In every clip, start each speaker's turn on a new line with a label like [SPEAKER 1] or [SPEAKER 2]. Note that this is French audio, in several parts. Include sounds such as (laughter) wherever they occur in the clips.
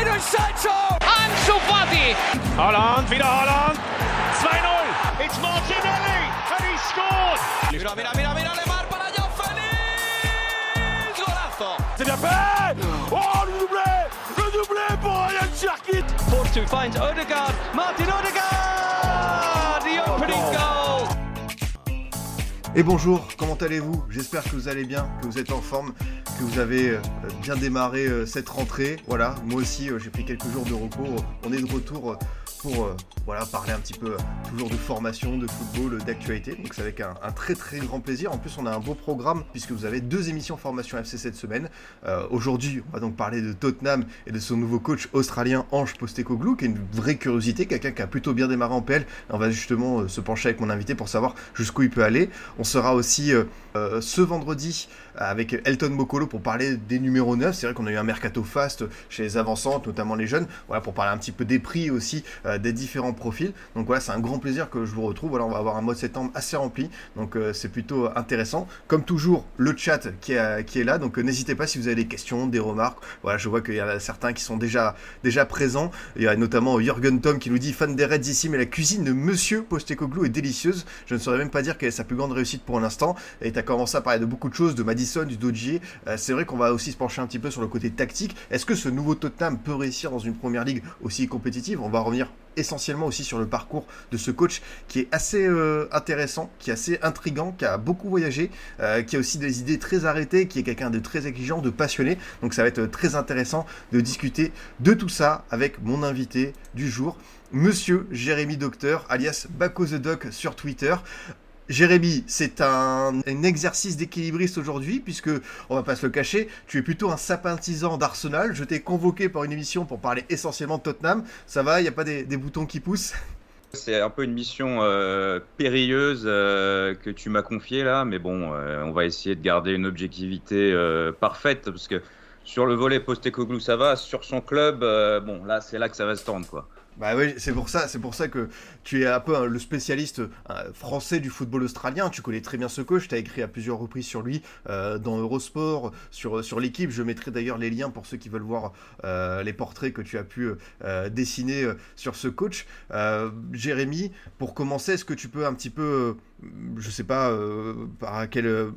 [SPEAKER 1] Jadon Sancho!
[SPEAKER 2] Ansu Fati!
[SPEAKER 3] Holland, wieder Holland! 2-0!
[SPEAKER 4] It's Martinelli and he scored!
[SPEAKER 1] Mira, mira, mira, mira, Lemar para Joao Félix! Golazo!
[SPEAKER 3] C'est bien fait Oh, le doublé Le doublé pour Ryan Cherkit
[SPEAKER 5] Force 2 finds Odegaard. Martin Odegaard! The opening goal!
[SPEAKER 6] Et bonjour, comment allez-vous? J'espère que vous allez bien, que vous êtes en forme, que vous avez euh, bien démarré euh, cette rentrée. Voilà, moi aussi euh, j'ai pris quelques jours de repos. On est de retour pour voilà, parler un petit peu toujours de formation, de football, d'actualité. Donc c'est avec un, très très grand plaisir. En plus on a un beau programme puisque vous avez deux émissions formation FC cette semaine. Aujourd'hui on va donc parler de Tottenham et de son nouveau coach australien Ange Postecoglou qui est une vraie curiosité, quelqu'un qui a plutôt bien démarré en PL. On va justement se pencher avec mon invité pour savoir jusqu'où il peut aller. On sera aussi ce vendredi avec Elton Mokolo pour parler des numéros 9. C'est vrai qu'on a eu un mercato fast chez les avançantes, notamment les jeunes. Voilà, pour parler un petit peu des prix aussi, euh, des différents profils. Donc voilà, c'est un grand plaisir que je vous retrouve. Voilà, on va avoir un mois de septembre assez rempli. Donc euh, c'est plutôt intéressant. Comme toujours, le chat qui est, qui est là. Donc euh, n'hésitez pas si vous avez des questions, des remarques. Voilà, je vois qu'il y en a certains qui sont déjà, déjà présents. Il y a notamment Jürgen Tom qui nous dit fan des Reds ici, mais la cuisine de Monsieur Postecoglou est délicieuse. Je ne saurais même pas dire quelle est sa plus grande réussite pour l'instant. Et tu as commencé à parler de beaucoup de choses, de Madison du Dodgier. Euh, c'est vrai qu'on va aussi se pencher un petit peu sur le côté tactique. Est-ce que ce nouveau Tottenham peut réussir dans une première ligue aussi compétitive? On va revenir essentiellement aussi sur le parcours de ce coach qui est assez euh, intéressant, qui est assez intrigant, qui a beaucoup voyagé, euh, qui a aussi des idées très arrêtées, qui est quelqu'un de très exigeant, de passionné. Donc ça va être très intéressant de discuter de tout ça avec mon invité du jour. Monsieur Jérémy Docteur, alias Baco the Doc sur Twitter. Jérémy, c'est un, exercice d'équilibriste aujourd'hui, puisque, on va pas se le cacher, tu es plutôt un sympathisant d'Arsenal. Je t'ai convoqué pour une émission pour parler essentiellement de Tottenham. Ça va, il n'y a pas des, boutons qui poussent?
[SPEAKER 7] C'est un peu une mission euh, périlleuse euh, que tu m'as confiée là, mais bon, euh, on va essayer de garder une objectivité parfaite, parce que sur le volet Postecoglou, ça va, sur son club, bon, là, c'est là que ça va se tendre, quoi.
[SPEAKER 6] Bah oui, c'est pour ça, c'est pour ça que tu es un peu le spécialiste euh, français du football australien. Tu connais très bien ce coach. Tu as écrit à plusieurs reprises sur lui euh, dans Eurosport, sur sur l'équipe. Je mettrai d'ailleurs les liens pour ceux qui veulent voir euh, les portraits que tu as pu euh, dessiner sur ce coach. Jérémy, pour commencer, est-ce que tu peux un petit peu je sais pas par quel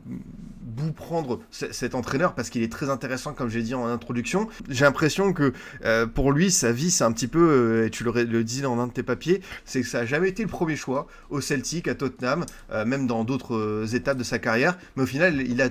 [SPEAKER 6] bout prendre cet entraîneur parce qu'il est très intéressant comme j'ai dit en introduction. J'ai l'impression que pour lui sa vie c'est un petit peu et tu le, le disais dans un de tes papiers, c'est que ça n'a jamais été le premier choix au Celtic, à Tottenham, euh, même dans d'autres euh, étapes de sa carrière. Mais au final, il a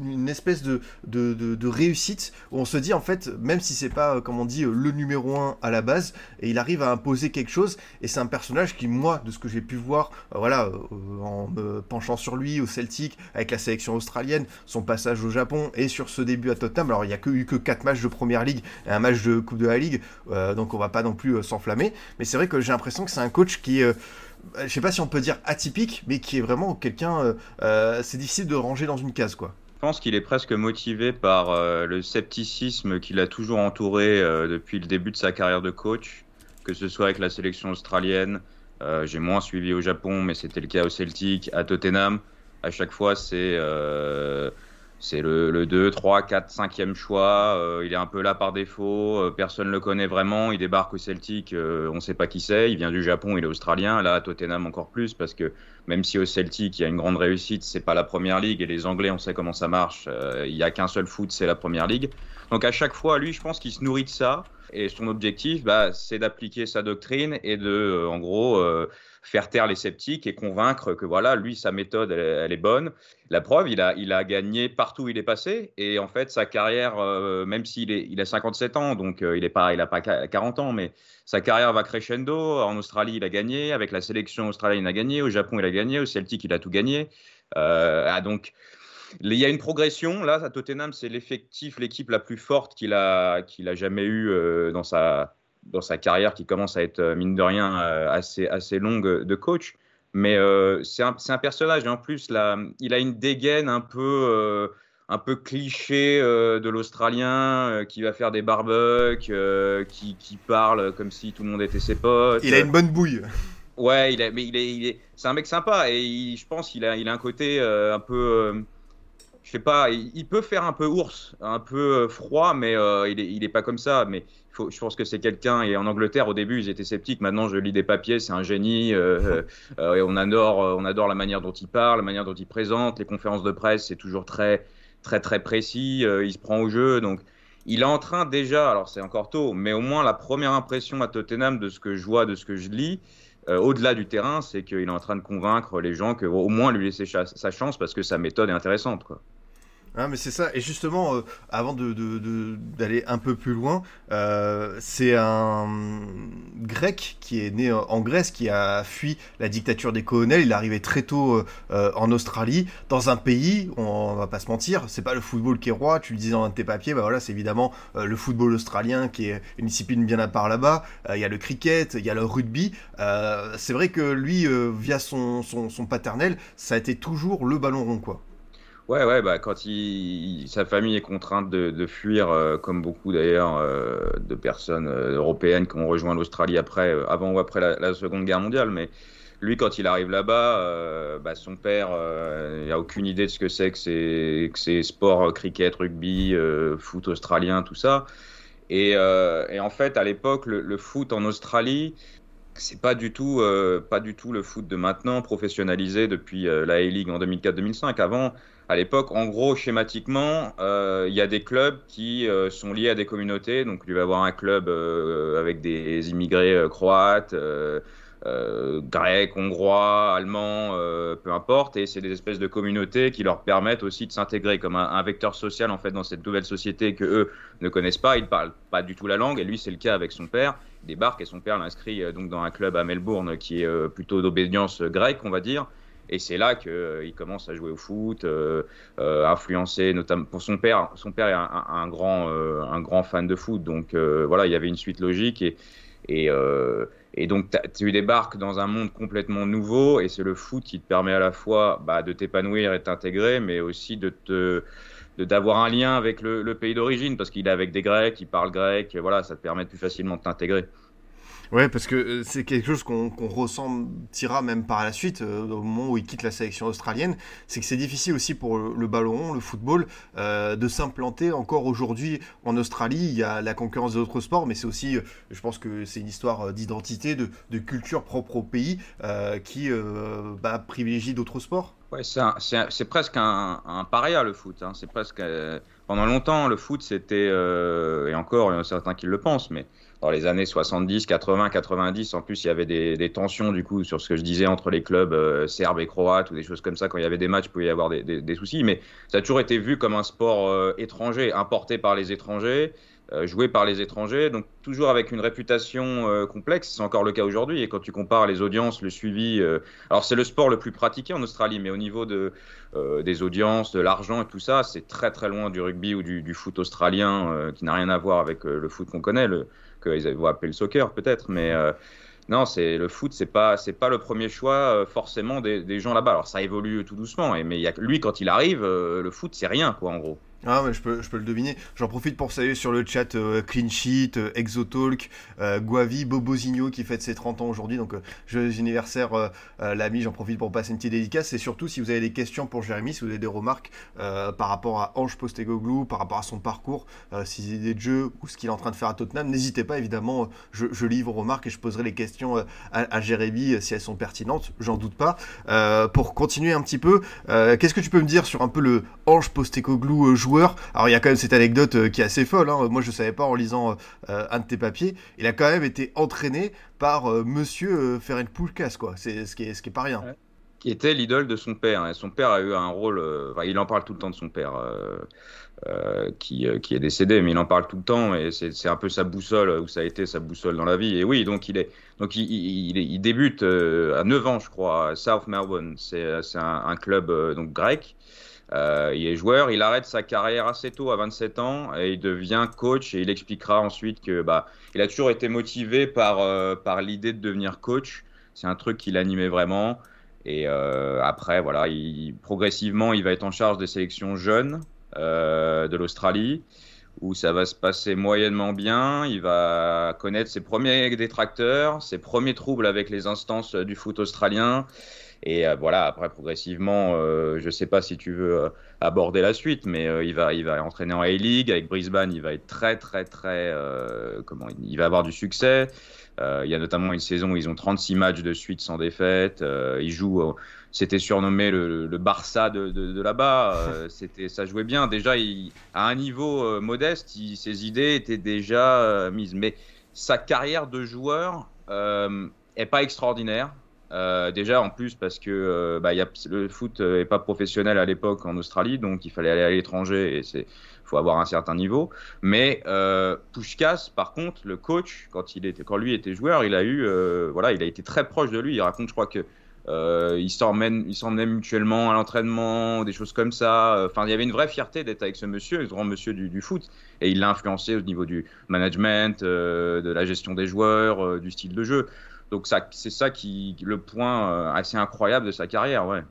[SPEAKER 6] une espèce de, de, réussite où on se dit en fait même si c'est pas comme on dit le numéro 1 à la base et il arrive à imposer quelque chose et c'est un personnage qui moi de ce que j'ai pu voir euh, voilà euh, en me penchant sur lui au Celtic avec la sélection australienne son passage au Japon et sur ce début à Tottenham. Alors il y a eu que 4 matchs de première ligue et un match de coupe de la ligue euh, donc on va pas non plus s'enflammer. Mais c'est vrai que j'ai l'impression que c'est un coach qui je sais pas si on peut dire atypique mais qui est vraiment quelqu'un c'est difficile de ranger dans une case quoi
[SPEAKER 7] pense qu'il est presque motivé par euh, le scepticisme qu'il a toujours entouré euh, depuis le début de sa carrière de coach, que ce soit avec la sélection australienne. Euh, J'ai moins suivi au Japon, mais c'était le cas au Celtic, à Tottenham. À chaque fois, c'est c'est le, le 2, 3, 4, 5e choix. Euh, il est un peu là par défaut. Euh, personne ne le connaît vraiment. Il débarque au Celtic. Euh, on ne sait pas qui c'est. Il vient du Japon. Il est australien. Là, à Tottenham encore plus parce que même si au Celtic il y a une grande réussite, c'est pas la première ligue et les Anglais, on sait comment ça marche. il n'y a qu'un seul foot, c'est la première ligue. Donc à chaque fois, lui, je pense qu'il se nourrit de ça. Et son objectif, bah, c'est d'appliquer sa doctrine et de, en gros, faire taire les sceptiques et convaincre que voilà, lui, sa méthode, elle, est bonne. La preuve, il a, il a gagné partout où il est passé. Et en fait, sa carrière, euh, même s'il est, il a 57 ans, donc euh, il n'a pas, il a pas 40 ans, mais sa carrière va crescendo. En Australie, il a gagné. Avec la sélection australienne, il a gagné. Au Japon, il a gagné. Au Celtic, il a tout gagné. Euh, ah, donc, il y a une progression. Là, à Tottenham, c'est l'effectif, l'équipe la plus forte qu'il a, qu'il a jamais eue euh, dans sa dans sa carrière qui commence à être, mine de rien, assez, assez longue de coach. Mais euh, c'est un, un, personnage. Et en plus, là, il a une dégaine un peu, euh, un peu cliché euh, de l'Australien qui va faire des barbecues, qui, qui, parle comme si tout le monde était ses potes.
[SPEAKER 6] Il a une bonne bouille.
[SPEAKER 7] Ouais, il a, mais il est, c'est un mec sympa et il, je pense qu'il a, il a un côté un peu je sais pas, il, peut faire un peu ours, un peu froid, mais il, est, il est pas comme ça. Mais je pense que c'est quelqu'un. Et en Angleterre, au début, ils étaient sceptiques. Maintenant, je lis des papiers, c'est un génie. (laughs) et on adore, on adore la manière dont il parle, la manière dont il présente. Les conférences de presse, c'est toujours très, très, très précis. il se prend au jeu, donc il est en train déjà, alors c'est encore tôt, mais au moins la première impression à Tottenham de ce que je vois, de ce que je lis, euh, au-delà du terrain, c'est qu'il est en train de convaincre les gens qu'au moins lui laisser sa chance parce que sa méthode est intéressante. Quoi.
[SPEAKER 6] Ah, mais c'est ça. Et justement, euh, avant d'aller un peu plus loin, euh, c'est un grec qui est né en Grèce, qui a fui la dictature des colonels. Il est arrivé très tôt euh, en Australie, dans un pays, on, va pas se mentir, c'est pas le football qui est roi. Tu le disais dans un de tes papiers, bah voilà, c'est évidemment le football australien qui est une discipline bien à part là-bas. Il y a le cricket, il y a le rugby. c'est vrai que lui, via son, son paternel, ça a été toujours le ballon rond, quoi.
[SPEAKER 7] Ouais, ouais, bah, quand il, sa famille est contrainte de, de fuir, euh, comme beaucoup d'ailleurs euh, de personnes euh, européennes qui ont rejoint l'Australie après, avant ou après la, Seconde Guerre mondiale, mais lui, quand il arrive là-bas, bah, son père n'a aucune idée de ce que c'est que ces, que ces sports cricket, rugby, foot australien, tout ça. Et, et en fait, à l'époque, le, foot en Australie, c'est pas du tout pas du tout le foot de maintenant professionnalisé depuis la A-League en 2004-2005 avant à l'époque, en gros, schématiquement, euh, il y a des clubs qui euh, sont liés à des communautés. Donc, il va y avoir un club euh, avec des immigrés croates, grecs, hongrois, allemands, peu importe. Et c'est des espèces de communautés qui leur permettent aussi de s'intégrer comme un, vecteur social en fait dans cette nouvelle société que eux ne connaissent pas. Ils ne parlent pas du tout la langue. Et lui, c'est le cas avec son père. Il débarque et son père l'inscrit donc dans un club à Melbourne qui est plutôt d'obédience grecque, on va dire. Et c'est là qu'il euh, commence à jouer au foot, euh, euh, influencé notamment pour son père. Son père est un, grand, un grand fan de foot, donc voilà, il y avait une suite logique et et, et donc tu débarques dans un monde complètement nouveau et c'est le foot qui te permet à la fois bah, de t'épanouir et de t'intégrer, mais aussi de te d'avoir un lien avec le, le pays d'origine parce qu'il est avec des Grecs, il parle grec, voilà, ça te permet plus facilement de t'intégrer.
[SPEAKER 6] Ouais, parce que euh, c'est quelque chose qu'on ressentira même par la suite, euh, au moment où il quitte la sélection australienne, c'est que c'est difficile aussi pour le, ballon, le football, euh, de s'implanter encore aujourd'hui en Australie. Il y a la concurrence d'autres sports, mais c'est aussi, je pense que c'est une histoire d'identité, de, culture propre au pays, qui bah, privilégie d'autres sports.
[SPEAKER 7] Ouais, c'est presque un, un, paria le foot. Hein. C'est presque pendant longtemps le foot c'était et encore il y en a certains qui le pensent, mais dans les années 70, 80, 90. En plus, il y avait des, tensions du coup sur ce que je disais entre les clubs euh, serbes et croates ou des choses comme ça. Quand il y avait des matchs, il pouvait y avoir des, soucis. Mais ça a toujours été vu comme un sport euh, étranger, importé par les étrangers, euh, joué par les étrangers. Donc toujours avec une réputation complexe. C'est encore le cas aujourd'hui. Et quand tu compares les audiences, le suivi, alors c'est le sport le plus pratiqué en Australie, mais au niveau de, des audiences, de l'argent et tout ça, c'est très très loin du rugby ou du, foot australien qui n'a rien à voir avec le foot qu'on connaît. Qu'ils vont appeler le soccer peut-être, mais euh, non, c'est le foot, c'est pas c'est pas le premier choix euh, forcément des, gens là-bas. Alors ça évolue tout doucement, mais y a, lui quand il arrive, euh, le foot c'est rien quoi en gros.
[SPEAKER 6] Ah, mais je peux, je peux le deviner. J'en profite pour saluer sur le chat euh, Clean Sheet, euh, Exotalk, euh, Guavi, Bobozinho qui fête ses 30 ans aujourd'hui. Donc, joyeux anniversaire, l'ami. J'en profite pour passer une petite dédicace. Et surtout, si vous avez des questions pour Jérémy, si vous avez des remarques par rapport à Ange Postecoglou, par rapport à son parcours, ses idées de jeu ou ce qu'il est en train de faire à Tottenham, n'hésitez pas, évidemment. Je, je, lis vos remarques et je poserai les questions à, à Jérémy si elles sont pertinentes. J'en doute pas. pour continuer un petit peu, qu'est-ce que tu peux me dire sur un peu le Ange Postecoglou joueur alors il y a quand même cette anecdote euh, qui est assez folle. Hein. Moi je ne savais pas en lisant euh, un de tes papiers. Il a quand même été entraîné par euh, Monsieur Ferenc Poulkas, quoi. C'est ce qui est ce qui est pas rien.
[SPEAKER 7] Qui était l'idole de son père. Et hein. son père a eu un rôle. il en parle tout le temps de son père. qui, est décédé, mais il en parle tout le temps et c'est un peu sa boussole, ou ça a été sa boussole dans la vie. Et oui, donc il, est, donc il débute à 9 ans, je crois, à South Melbourne. C'est un, un, club donc grec. Euh, il est joueur, il arrête sa carrière assez tôt, à 27 ans, et il devient coach. Et il expliquera ensuite que bah, il a toujours été motivé par, euh, par l'idée de devenir coach. C'est un truc qui l'animait vraiment. Et euh, après, voilà, il, progressivement, il va être en charge des sélections jeunes de l'Australie, où ça va se passer moyennement bien. Il va connaître ses premiers détracteurs, ses premiers troubles avec les instances du foot australien. Et voilà, après, progressivement, je ne sais pas si tu veux aborder la suite, mais il, va, il va entraîner en A-League. Avec Brisbane, il va être très, très, très. comment Il va avoir du succès. il y a notamment une saison où ils ont 36 matchs de suite sans défaite. ils jouent c'était surnommé le, Barça de, là-bas. Euh, (laughs) c'était, ça jouait bien. Déjà, il, à un niveau euh, modeste, ses idées étaient déjà euh, mises. Mais sa carrière de joueur est pas extraordinaire. Déjà, en plus, parce que bah, y a, le foot est pas professionnel à l'époque en Australie, donc il fallait aller à l'étranger et c'est faut avoir un certain niveau. Mais euh, par contre, le coach, quand il était, quand lui était joueur, il a eu, voilà, il a été très proche de lui. Il raconte, je crois que euh, ils s'emmènent, ils mutuellement à l'entraînement, des choses comme ça. Enfin, il y avait une vraie fierté d'être avec ce monsieur, ce grand monsieur du, foot, et il l'a influencé au niveau du management, euh, de la gestion des joueurs, euh, du style de jeu. Donc ça, c'est ça qui le point assez incroyable de sa carrière, ouais.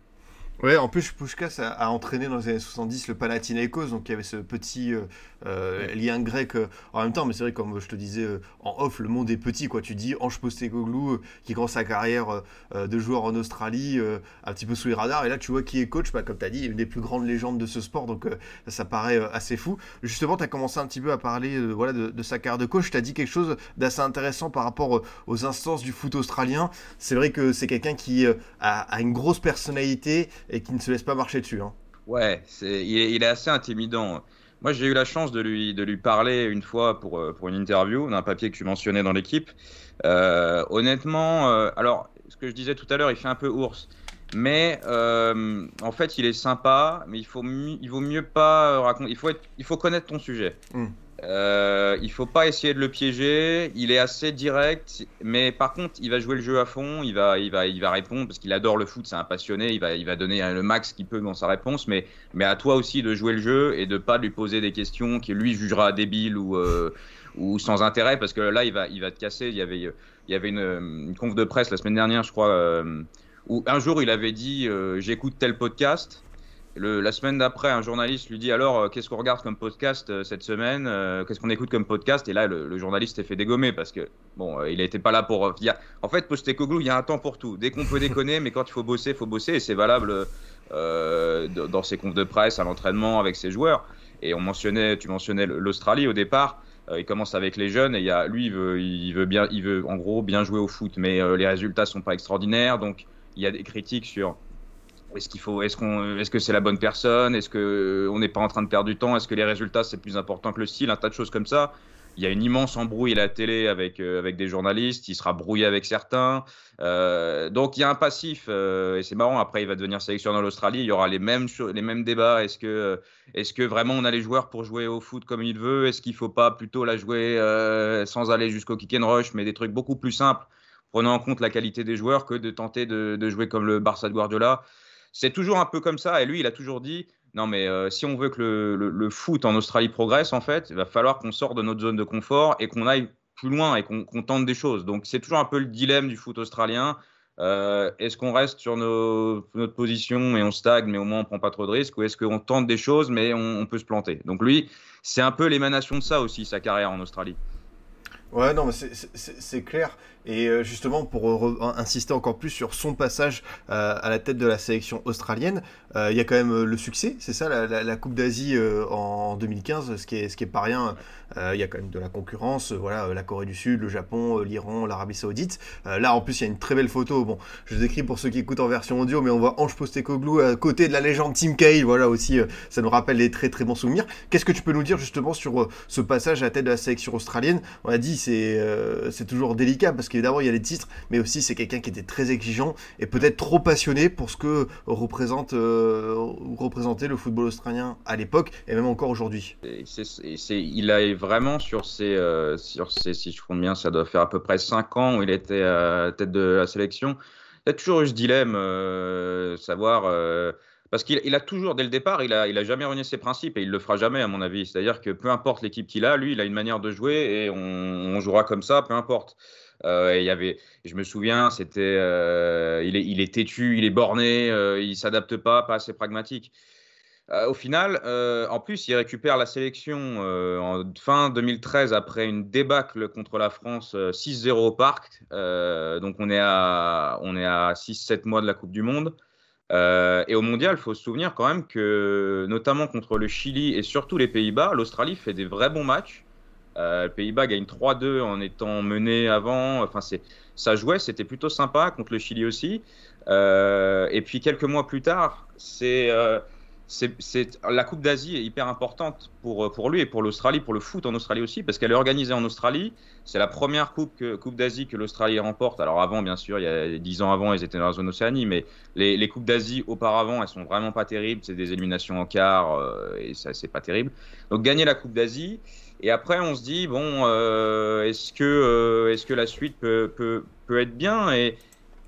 [SPEAKER 6] Ouais, en plus, Pushkas a, entraîné dans les années 70 le Panathinaikos, donc il y avait ce petit euh, euh, lien grec euh, en même temps. Mais c'est vrai, comme je te disais en off, le monde est petit. Quoi. Tu dis Ange Postecoglou, qui commence sa carrière de joueur en Australie, un petit peu sous les radars. Et là, tu vois qui est coach, bah, comme tu as dit, une des plus grandes légendes de ce sport, donc ça, paraît assez fou. Justement, tu as commencé un petit peu à parler voilà, de, sa carrière de coach. Tu as dit quelque chose d'assez intéressant par rapport aux instances du foot australien. C'est vrai que c'est quelqu'un qui a, a une grosse personnalité et qui ne se laisse pas marcher dessus. Hein.
[SPEAKER 7] Ouais, c'est, il, est, assez intimidant. Moi, j'ai eu la chance de lui, de lui parler une fois pour, euh, pour une interview d'un papier que tu mentionnais dans l'équipe. Euh, honnêtement, euh, alors, ce que je disais tout à l'heure, il fait un peu ours. Mais en fait, il est sympa, mais il, faut il vaut mieux pas raconter. Il faut, être, il faut connaître ton sujet. Mmh. Euh, il faut pas essayer de le piéger. Il est assez direct, mais par contre, il va jouer le jeu à fond. Il va, il va, il va répondre parce qu'il adore le foot. C'est un passionné. Il va, il va donner le max qu'il peut dans sa réponse. Mais, mais à toi aussi de jouer le jeu et de pas lui poser des questions qui lui jugera débile ou, euh, ou sans intérêt parce que là, il va, il va te casser. Il y avait, il y avait une, une conf de presse la semaine dernière, je crois, euh, où un jour il avait dit j'écoute tel podcast la semaine d'après, un journaliste lui dit alors euh, qu'est-ce qu'on regarde comme podcast euh, cette semaine euh, Qu'est-ce qu'on écoute comme podcast? Et là, le, journaliste s'est fait dégommer parce que bon, il n'était pas là pour. en fait, Postecoglou, il y a un temps pour tout. Dès qu'on peut déconner, mais quand il faut bosser, il faut bosser. Et c'est valable dans ses confs de presse, à l'entraînement, avec ses joueurs. Et on mentionnait, tu mentionnais l'Australie au départ. il commence avec les jeunes et il y a, lui, il veut, il veut bien, il veut en gros bien jouer au foot, mais les résultats sont pas extraordinaires. Donc, il y a des critiques sur est-ce qu'il faut, est-ce qu'on, est-ce que c'est la bonne personne? Est-ce que on n'est pas en train de perdre du temps? Est-ce que les résultats c'est plus important que le style? Un tas de choses comme ça. Il y a une immense embrouille à la télé avec euh, avec des journalistes. Il sera brouillé avec certains. Euh, donc il y a un passif euh, et c'est marrant. Après il va devenir sélectionneur dans l'Australie. Il y aura les mêmes les mêmes débats. Est-ce que est-ce que vraiment on a les joueurs pour jouer au foot comme il veut? Est-ce qu'il faut pas plutôt la jouer sans aller jusqu'au kick and rush, mais des trucs beaucoup plus simples, prenant en compte la qualité des joueurs que de tenter de, de jouer comme le Barça de Guardiola? C'est toujours un peu comme ça. Et lui, il a toujours dit non, mais euh, si on veut que le, foot en Australie progresse, en fait, il va falloir qu'on sorte de notre zone de confort et qu'on aille plus loin et qu'on tente des choses. Donc, c'est toujours un peu le dilemme du foot australien. Euh, est-ce qu'on reste sur notre position et on stagne, mais au moins on prend pas trop de risques, ou est-ce qu'on tente des choses, mais on peut se planter? Donc lui, c'est un peu l'émanation de ça aussi, sa carrière en Australie.
[SPEAKER 6] Ouais, non, c'est clair. Et euh, justement, pour insister encore plus sur son passage euh, à la tête de la sélection australienne, euh, il y a quand même le succès, c'est ça, la, Coupe d'Asie en 2015, ce qui est, ce qui est pas rien. Il y a quand même de la concurrence, voilà, la Corée du Sud, le Japon, l'Iran, l'Arabie Saoudite. là, en plus, il y a une très belle photo. Bon, je décris pour ceux qui écoutent en version audio, mais on voit Ange Postecoglou à côté de la légende Tim Cahill. Voilà aussi, ça nous rappelle des très très bons souvenirs. Qu'est-ce que tu peux nous dire justement sur ce passage à la tête de la sélection australienne? On a dit c'est c'est toujours délicat parce que qu'évidemment il y a les titres, mais aussi c'est quelqu'un qui était très exigeant et peut-être trop passionné pour ce que représente euh, représentait le football australien à l'époque et même encore aujourd'hui.
[SPEAKER 7] Il a vraiment sur ses, euh, sur ses, si je compte bien, ça doit faire à peu près 5 ans où il était à tête de la sélection. Il a toujours eu ce dilemme, euh, savoir parce qu'il a toujours, dès le départ, il a, il a jamais renié ses principes et il le fera jamais, à mon avis. C'est-à-dire que peu importe l'équipe qu'il a, lui, il a une manière de jouer et on, jouera comme ça, peu importe. Euh, il y avait, je me souviens, c'était, euh, il, est, il est têtu, il est borné, euh, il s'adapte pas, pas assez pragmatique. euh, au final, en plus, il récupère la sélection en fin 2013 après une débâcle contre la France 6-0 au parc. donc on est à, on est à 6-7 mois de la Coupe du Monde. et au mondial, il faut se souvenir quand même que, notamment contre le Chili et surtout les Pays-Bas, l'Australie fait des vrais bons matchs. Les Pays-Bas gagnent 3-2 en étant menés avant. Enfin, ça jouait, c'était plutôt sympa contre le Chili aussi. et puis quelques mois plus tard, c'est c'est, la Coupe d'Asie est hyper importante pour, pour lui et pour l'Australie, pour le foot en Australie aussi, parce qu'elle est organisée en Australie. C'est la première Coupe, coupe d'Asie que l'Australie remporte. Alors avant, bien sûr, il y a 10 ans avant, ils étaient dans la zone Océanie, mais les, les Coupes d'Asie auparavant, elles sont vraiment pas terribles. C'est des éliminations en quart euh, et ça, c'est pas terrible. Donc gagner la Coupe d'Asie. Et après, on se dit, bon, euh, est-ce que, euh, est-ce que la suite peut, peut, peut être bien et,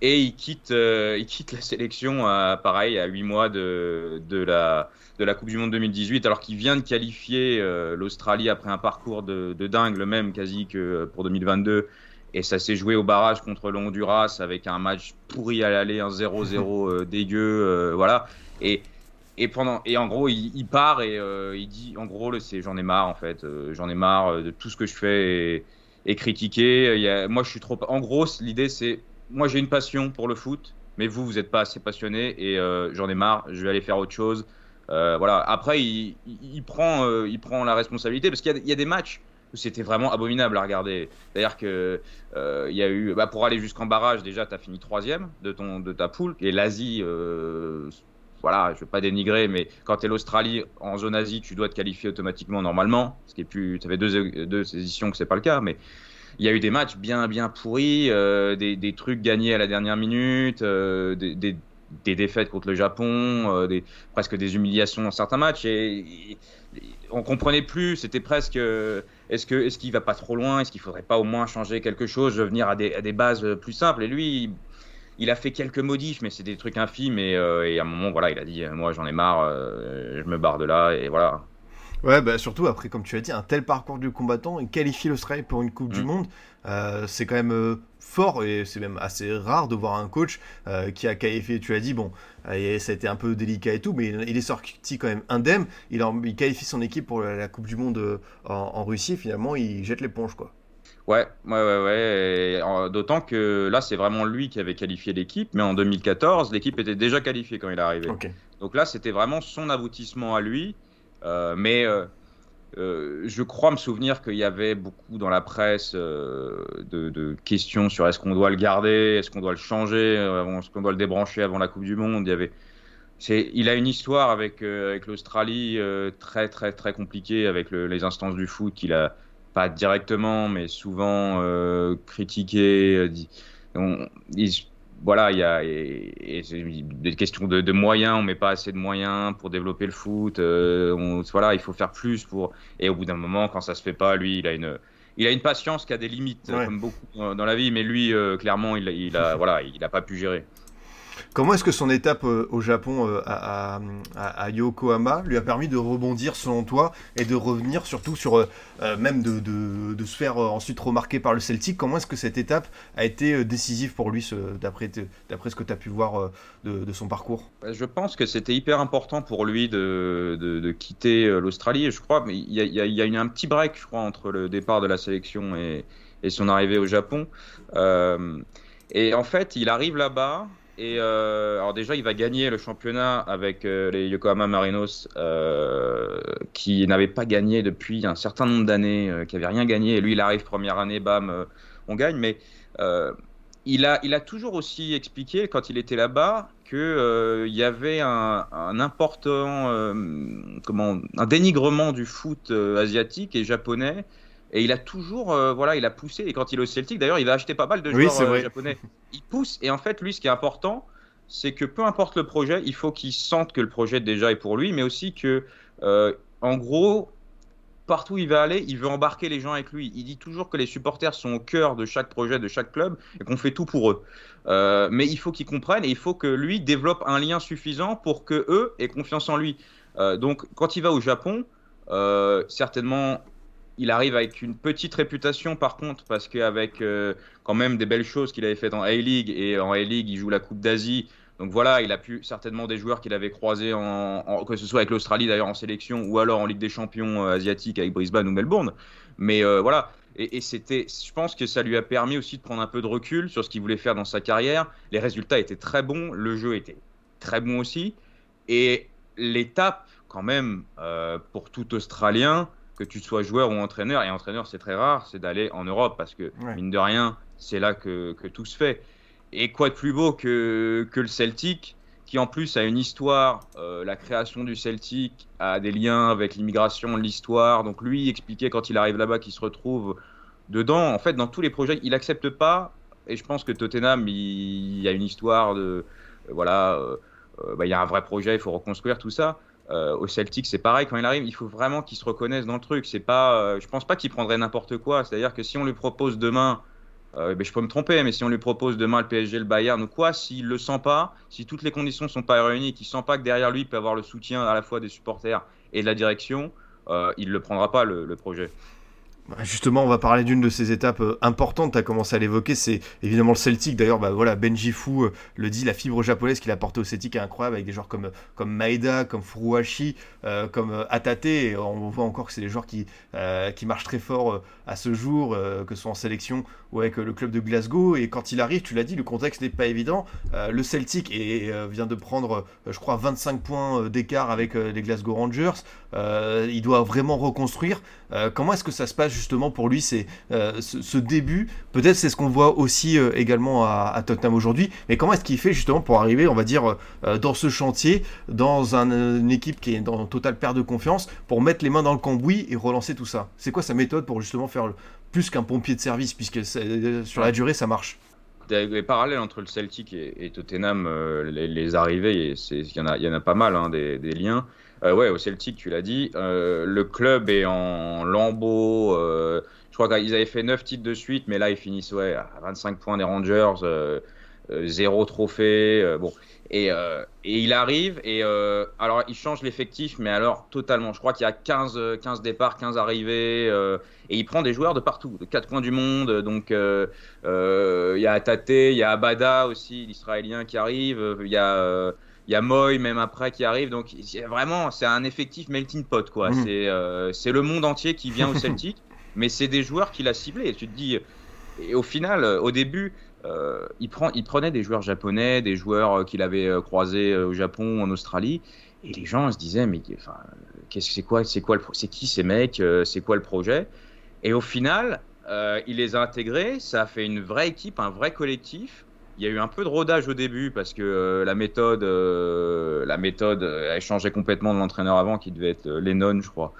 [SPEAKER 7] et il quitte, euh, il quitte la sélection à, pareil, à 8 mois de, de, la, de la Coupe du Monde 2018, alors qu'il vient de qualifier euh, l'Australie après un parcours de, de, dingue, le même quasi que pour 2022. Et ça s'est joué au barrage contre l'Honduras avec un match pourri à l'aller, un 0-0 (laughs) euh, dégueu. voilà. Et, et, pendant, et en gros, il, part et il dit en gros, j'en ai marre en fait. j'en ai marre de tout ce que je fais et, a, moi, je suis trop. En gros, l'idée, c'est moi j'ai une passion pour le foot, mais vous, vous n'êtes pas assez passionné et euh, j'en ai marre, je vais aller faire autre chose. Euh, voilà. Après, il, prend, euh, il prend la responsabilité parce qu'il y, a des matchs où c'était vraiment abominable à regarder. C'est-à-dire que il y a eu, bah, pour aller jusqu'en barrage, déjà, tu as fini troisième de, de ta poule et l'Asie. Voilà, je veux pas dénigrer, mais quand tu es l'Australie en zone Asie, tu dois te qualifier automatiquement normalement. Ce qui est plus, tu avais deux, deux éditions que c'est pas le cas, mais il y a eu des matchs bien bien pourris, euh, des, des, trucs gagnés à la dernière minute, euh, des, des, défaites contre le Japon, euh, presque des humiliations dans certains matchs. Et, et on comprenait plus. C'était presque est-ce que est-ce qu'il va pas trop loin Est-ce qu'il faudrait pas au moins changer quelque chose, revenir à des, à des bases plus simples Et lui. Il, a fait quelques modifs, mais c'est des trucs infimes. Et, et, à un moment, voilà, il a dit Moi, j'en ai marre, je me barre de là. Et voilà.
[SPEAKER 6] Ouais, bah surtout après, comme tu as dit, un tel parcours du combattant et qualifier l'Australie pour une Coupe du mm. Monde, euh, c'est quand même euh, fort et c'est même assez rare de voir un coach euh, qui a qualifié. Tu as dit, bon, et ça a été un peu délicat et tout, mais il, est sorti quand même indemne. Il, il, qualifie son équipe pour la, Coupe du Monde en, en, Russie. Finalement, il jette l'éponge, quoi.
[SPEAKER 7] Ouais, ouais, ouais, ouais. D'autant que là, c'est vraiment lui qui avait qualifié l'équipe, mais en 2014, l'équipe était déjà qualifiée quand il est arrivé. Donc là, c'était vraiment son aboutissement à lui. Euh, mais euh, euh, je crois me souvenir qu'il y avait beaucoup dans la presse de, questions sur est-ce qu'on doit le garder, est-ce qu'on doit le changer, est-ce qu'on doit le débrancher avant la Coupe du Monde. Il y avait, il a une histoire avec, avec l'Australie très très très compliquée avec les instances du foot qu'il a pas directement mais souvent critiqué. On, voilà, il y a des questions de, moyens, on met pas assez de moyens pour développer le foot. Euh, voilà, il faut faire plus pour. Et au bout d'un moment, quand ça se fait pas, lui, il a une, il a une patience qui a des limites, comme beaucoup dans la vie. Mais lui, euh, clairement, il, il a, voilà, il a pas pu gérer.
[SPEAKER 6] Comment est-ce que son étape euh, au Japon euh, à, Yokohama lui a permis de rebondir selon toi et de revenir surtout sur euh, même de, de, se faire ensuite remarquer par le Celtic? Comment est-ce que cette étape a été décisive pour lui d'après ce que tu as pu voir de, son parcours?
[SPEAKER 7] Bah, Je pense que c'était hyper important pour lui de, quitter l'Australie. Je crois, il y a, y a eu un petit break, je crois, entre le départ de la sélection et, et son arrivée au Japon. et en fait, il arrive là-bas. Et euh, alors déjà, il va gagner le championnat avec euh, les Yokohama Marinos, euh, qui n'avaient pas gagné depuis un certain nombre d'années, qui n'avaient rien gagné. Et lui, il arrive première année, bam, on gagne. Mais il a, toujours aussi expliqué quand il était là-bas que il y avait un, un important, comment, un dénigrement du foot asiatique et japonais et il a toujours, euh, voilà, il a poussé. Et quand il est au Celtic, d'ailleurs, il va acheter pas mal de joueurs euh, japonais. Il pousse. Et en fait, lui, ce qui est important, c'est que peu importe le projet, il faut qu'il sente que le projet déjà est pour lui, mais aussi que, euh, en gros, partout où il va aller, il veut embarquer les gens avec lui. Il dit toujours que les supporters sont au cœur de chaque projet, de chaque club, et qu'on fait tout pour eux. mais il faut qu'ils comprennent et il faut que lui développe un lien suffisant pour que eux aient confiance en lui. donc, quand il va au Japon, certainement il arrive avec une petite réputation par contre, parce qu'avec euh, quand même des belles choses qu'il avait faites en A-League, et en A-League il joue la Coupe d'Asie, Donc voilà, il a pu certainement des joueurs qu'il avait croisés, en, que ce soit avec l'Australie d'ailleurs en sélection ou alors en Ligue des Champions euh, asiatiques avec Brisbane ou Melbourne. Mais euh, voilà, et, c'était, je pense que ça lui a permis aussi de prendre un peu de recul sur ce qu'il voulait faire dans sa carrière. Les résultats étaient très bons, le jeu était très bon aussi. Et l'étape, quand même, euh, pour tout Australien, que tu sois joueur ou entraîneur, et entraîneur c'est très rare, c'est d'aller en Europe parce que, mine de rien, c'est là que, que tout se fait. Et quoi de plus beau que, que le Celtic, qui en plus a une histoire, euh, la création du Celtic a des liens avec l'immigration, l'histoire. Donc lui expliquait quand il arrive là-bas qu'il se retrouve dedans. En fait, dans tous les projets, il accepte pas. Et je pense que Tottenham, il, y a une histoire de, euh, voilà, euh, bah, il y a un vrai projet, il faut reconstruire tout ça. Au Celtic, c'est pareil. Quand il arrive, il faut vraiment qu'il se reconnaisse dans le truc. C'est pas, je pense pas qu'il prendrait n'importe quoi. C'est-à-dire que si on lui propose demain euh, ben, je peux me tromper, mais si on lui propose demain le PSG, le Bayern ou quoi, s'il le sent pas, si toutes les conditions sont pas réunies, qu'il sent pas que derrière lui il peut avoir le soutien à la fois des supporters et de la direction, euh, il le prendra pas le projet.
[SPEAKER 6] Bah, justement, on va parler d'une de ces étapes euh, importantes. Tu as commencé à l'évoquer, c'est évidemment le Celtic. D'ailleurs, bah, voilà, Benji Fu euh, le dit, la fibre japonaise qu'il a apportée au Celtic est incroyable avec des joueurs comme, comme Maeda, comme Furuhashi, euh, comme Atate. On voit encore que c'est des joueurs qui, qui marchent très fort à ce jour, que ce soit en sélection ou avec le club de Glasgow. Et quand il arrive, tu l'as dit, le contexte n'est pas évident. le Celtic vient de prendre, je crois, 25 points d'écart avec les Glasgow Rangers. il doit vraiment reconstruire. Comment est-ce que ça se passe justement pour lui c'est euh, ce, début? Peut-être c'est ce qu'on voit aussi euh, également à, Tottenham aujourd'hui, mais comment est-ce qu'il fait justement pour arriver, on va dire, euh, dans ce chantier, dans une équipe qui est dans totale perte de confiance, pour mettre les mains dans le cambouis et relancer tout ça? C'est quoi sa méthode pour justement faire plus qu'un pompier de service, puisque sur la durée ça marche?
[SPEAKER 7] Des parallèles entre le Celtic et, Tottenham, les, arrivées, il y, en a, pas mal, hein, des, liens. Euh, ouais, au Celtic, tu l'as dit. Euh, le club est en lambeau. Euh, je crois qu'ils avaient fait 9 titres de suite, mais là, ils finissent ouais, à 25 points des Rangers, zéro trophée. bon. Et, et, il arrive, et alors il change l'effectif, mais alors totalement. Je crois qu'il y a 15, 15 départs, 15 arrivées, et il prend des joueurs de partout, de quatre coins du monde. Donc il y a Tate, il y a Abada aussi, l'Israélien qui arrive, il y a il y a Moy même après qui arrive. Donc vraiment, c'est un effectif melting pot quoi. Mhm. Euh, c'est le monde entier qui vient au Celtic, (laughs) mais c'est des joueurs qu'il a ciblés. Et tu te dis, et au final, au début, euh, il, prend, il prenait des joueurs japonais, des joueurs qu'il avait euh, croisés au Japon, en Australie, et les gens se disaient mais enfin, qu'est-ce que c'est quoi, c'est quoi, c'est qui ces mecs, c'est quoi le projet? Et au final, il les a intégrés, ça a fait une vraie équipe, un vrai collectif. Il y a eu un peu de rodage au début parce que euh, la méthode, euh, la méthode a changé complètement de l'entraîneur avant qui devait être euh, Lennon, je crois.